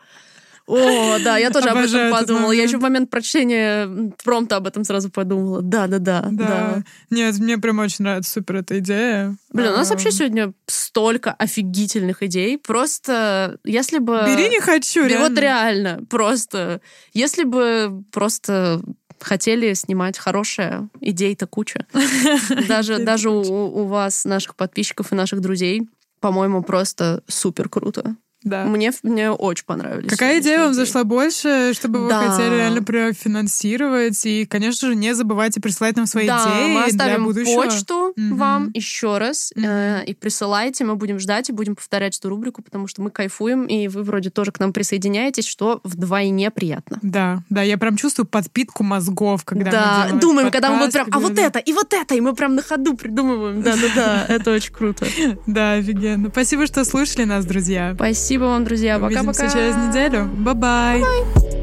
О, да, я тоже Обожаю об этом подумала. Я еще в момент прочтения промта об этом сразу подумала. Да, да, да, да. Нет, мне прям очень нравится супер эта идея. Блин, у нас вообще сегодня столько офигительных идей. Просто если бы... Бери не хочу, реально. Вот реально, просто. Если бы просто хотели снимать хорошее, идей-то куча. Даже, даже у, у вас, наших подписчиков и наших друзей, по-моему, просто супер круто. Да. Мне, мне очень понравились. Какая идея вам зашла больше, чтобы вы да. хотели реально профинансировать? И, конечно же, не забывайте присылать нам свои да, идеи мы оставим для будущего. почту mm-hmm. вам еще раз. Mm-hmm. Э, и присылайте, мы будем ждать и будем повторять эту рубрику, потому что мы кайфуем, и вы вроде тоже к нам присоединяетесь, что вдвойне приятно. Да, да, я прям чувствую подпитку мозгов, когда да, мы думаем, подкаст, когда мы вот прям, а вот это, и вот это, и мы прям на ходу придумываем. Да-да-да, это очень круто. Да, офигенно. Спасибо, что слушали нас, друзья. Спасибо вам, друзья. Пока-пока. Увидимся через неделю. Bye-bye.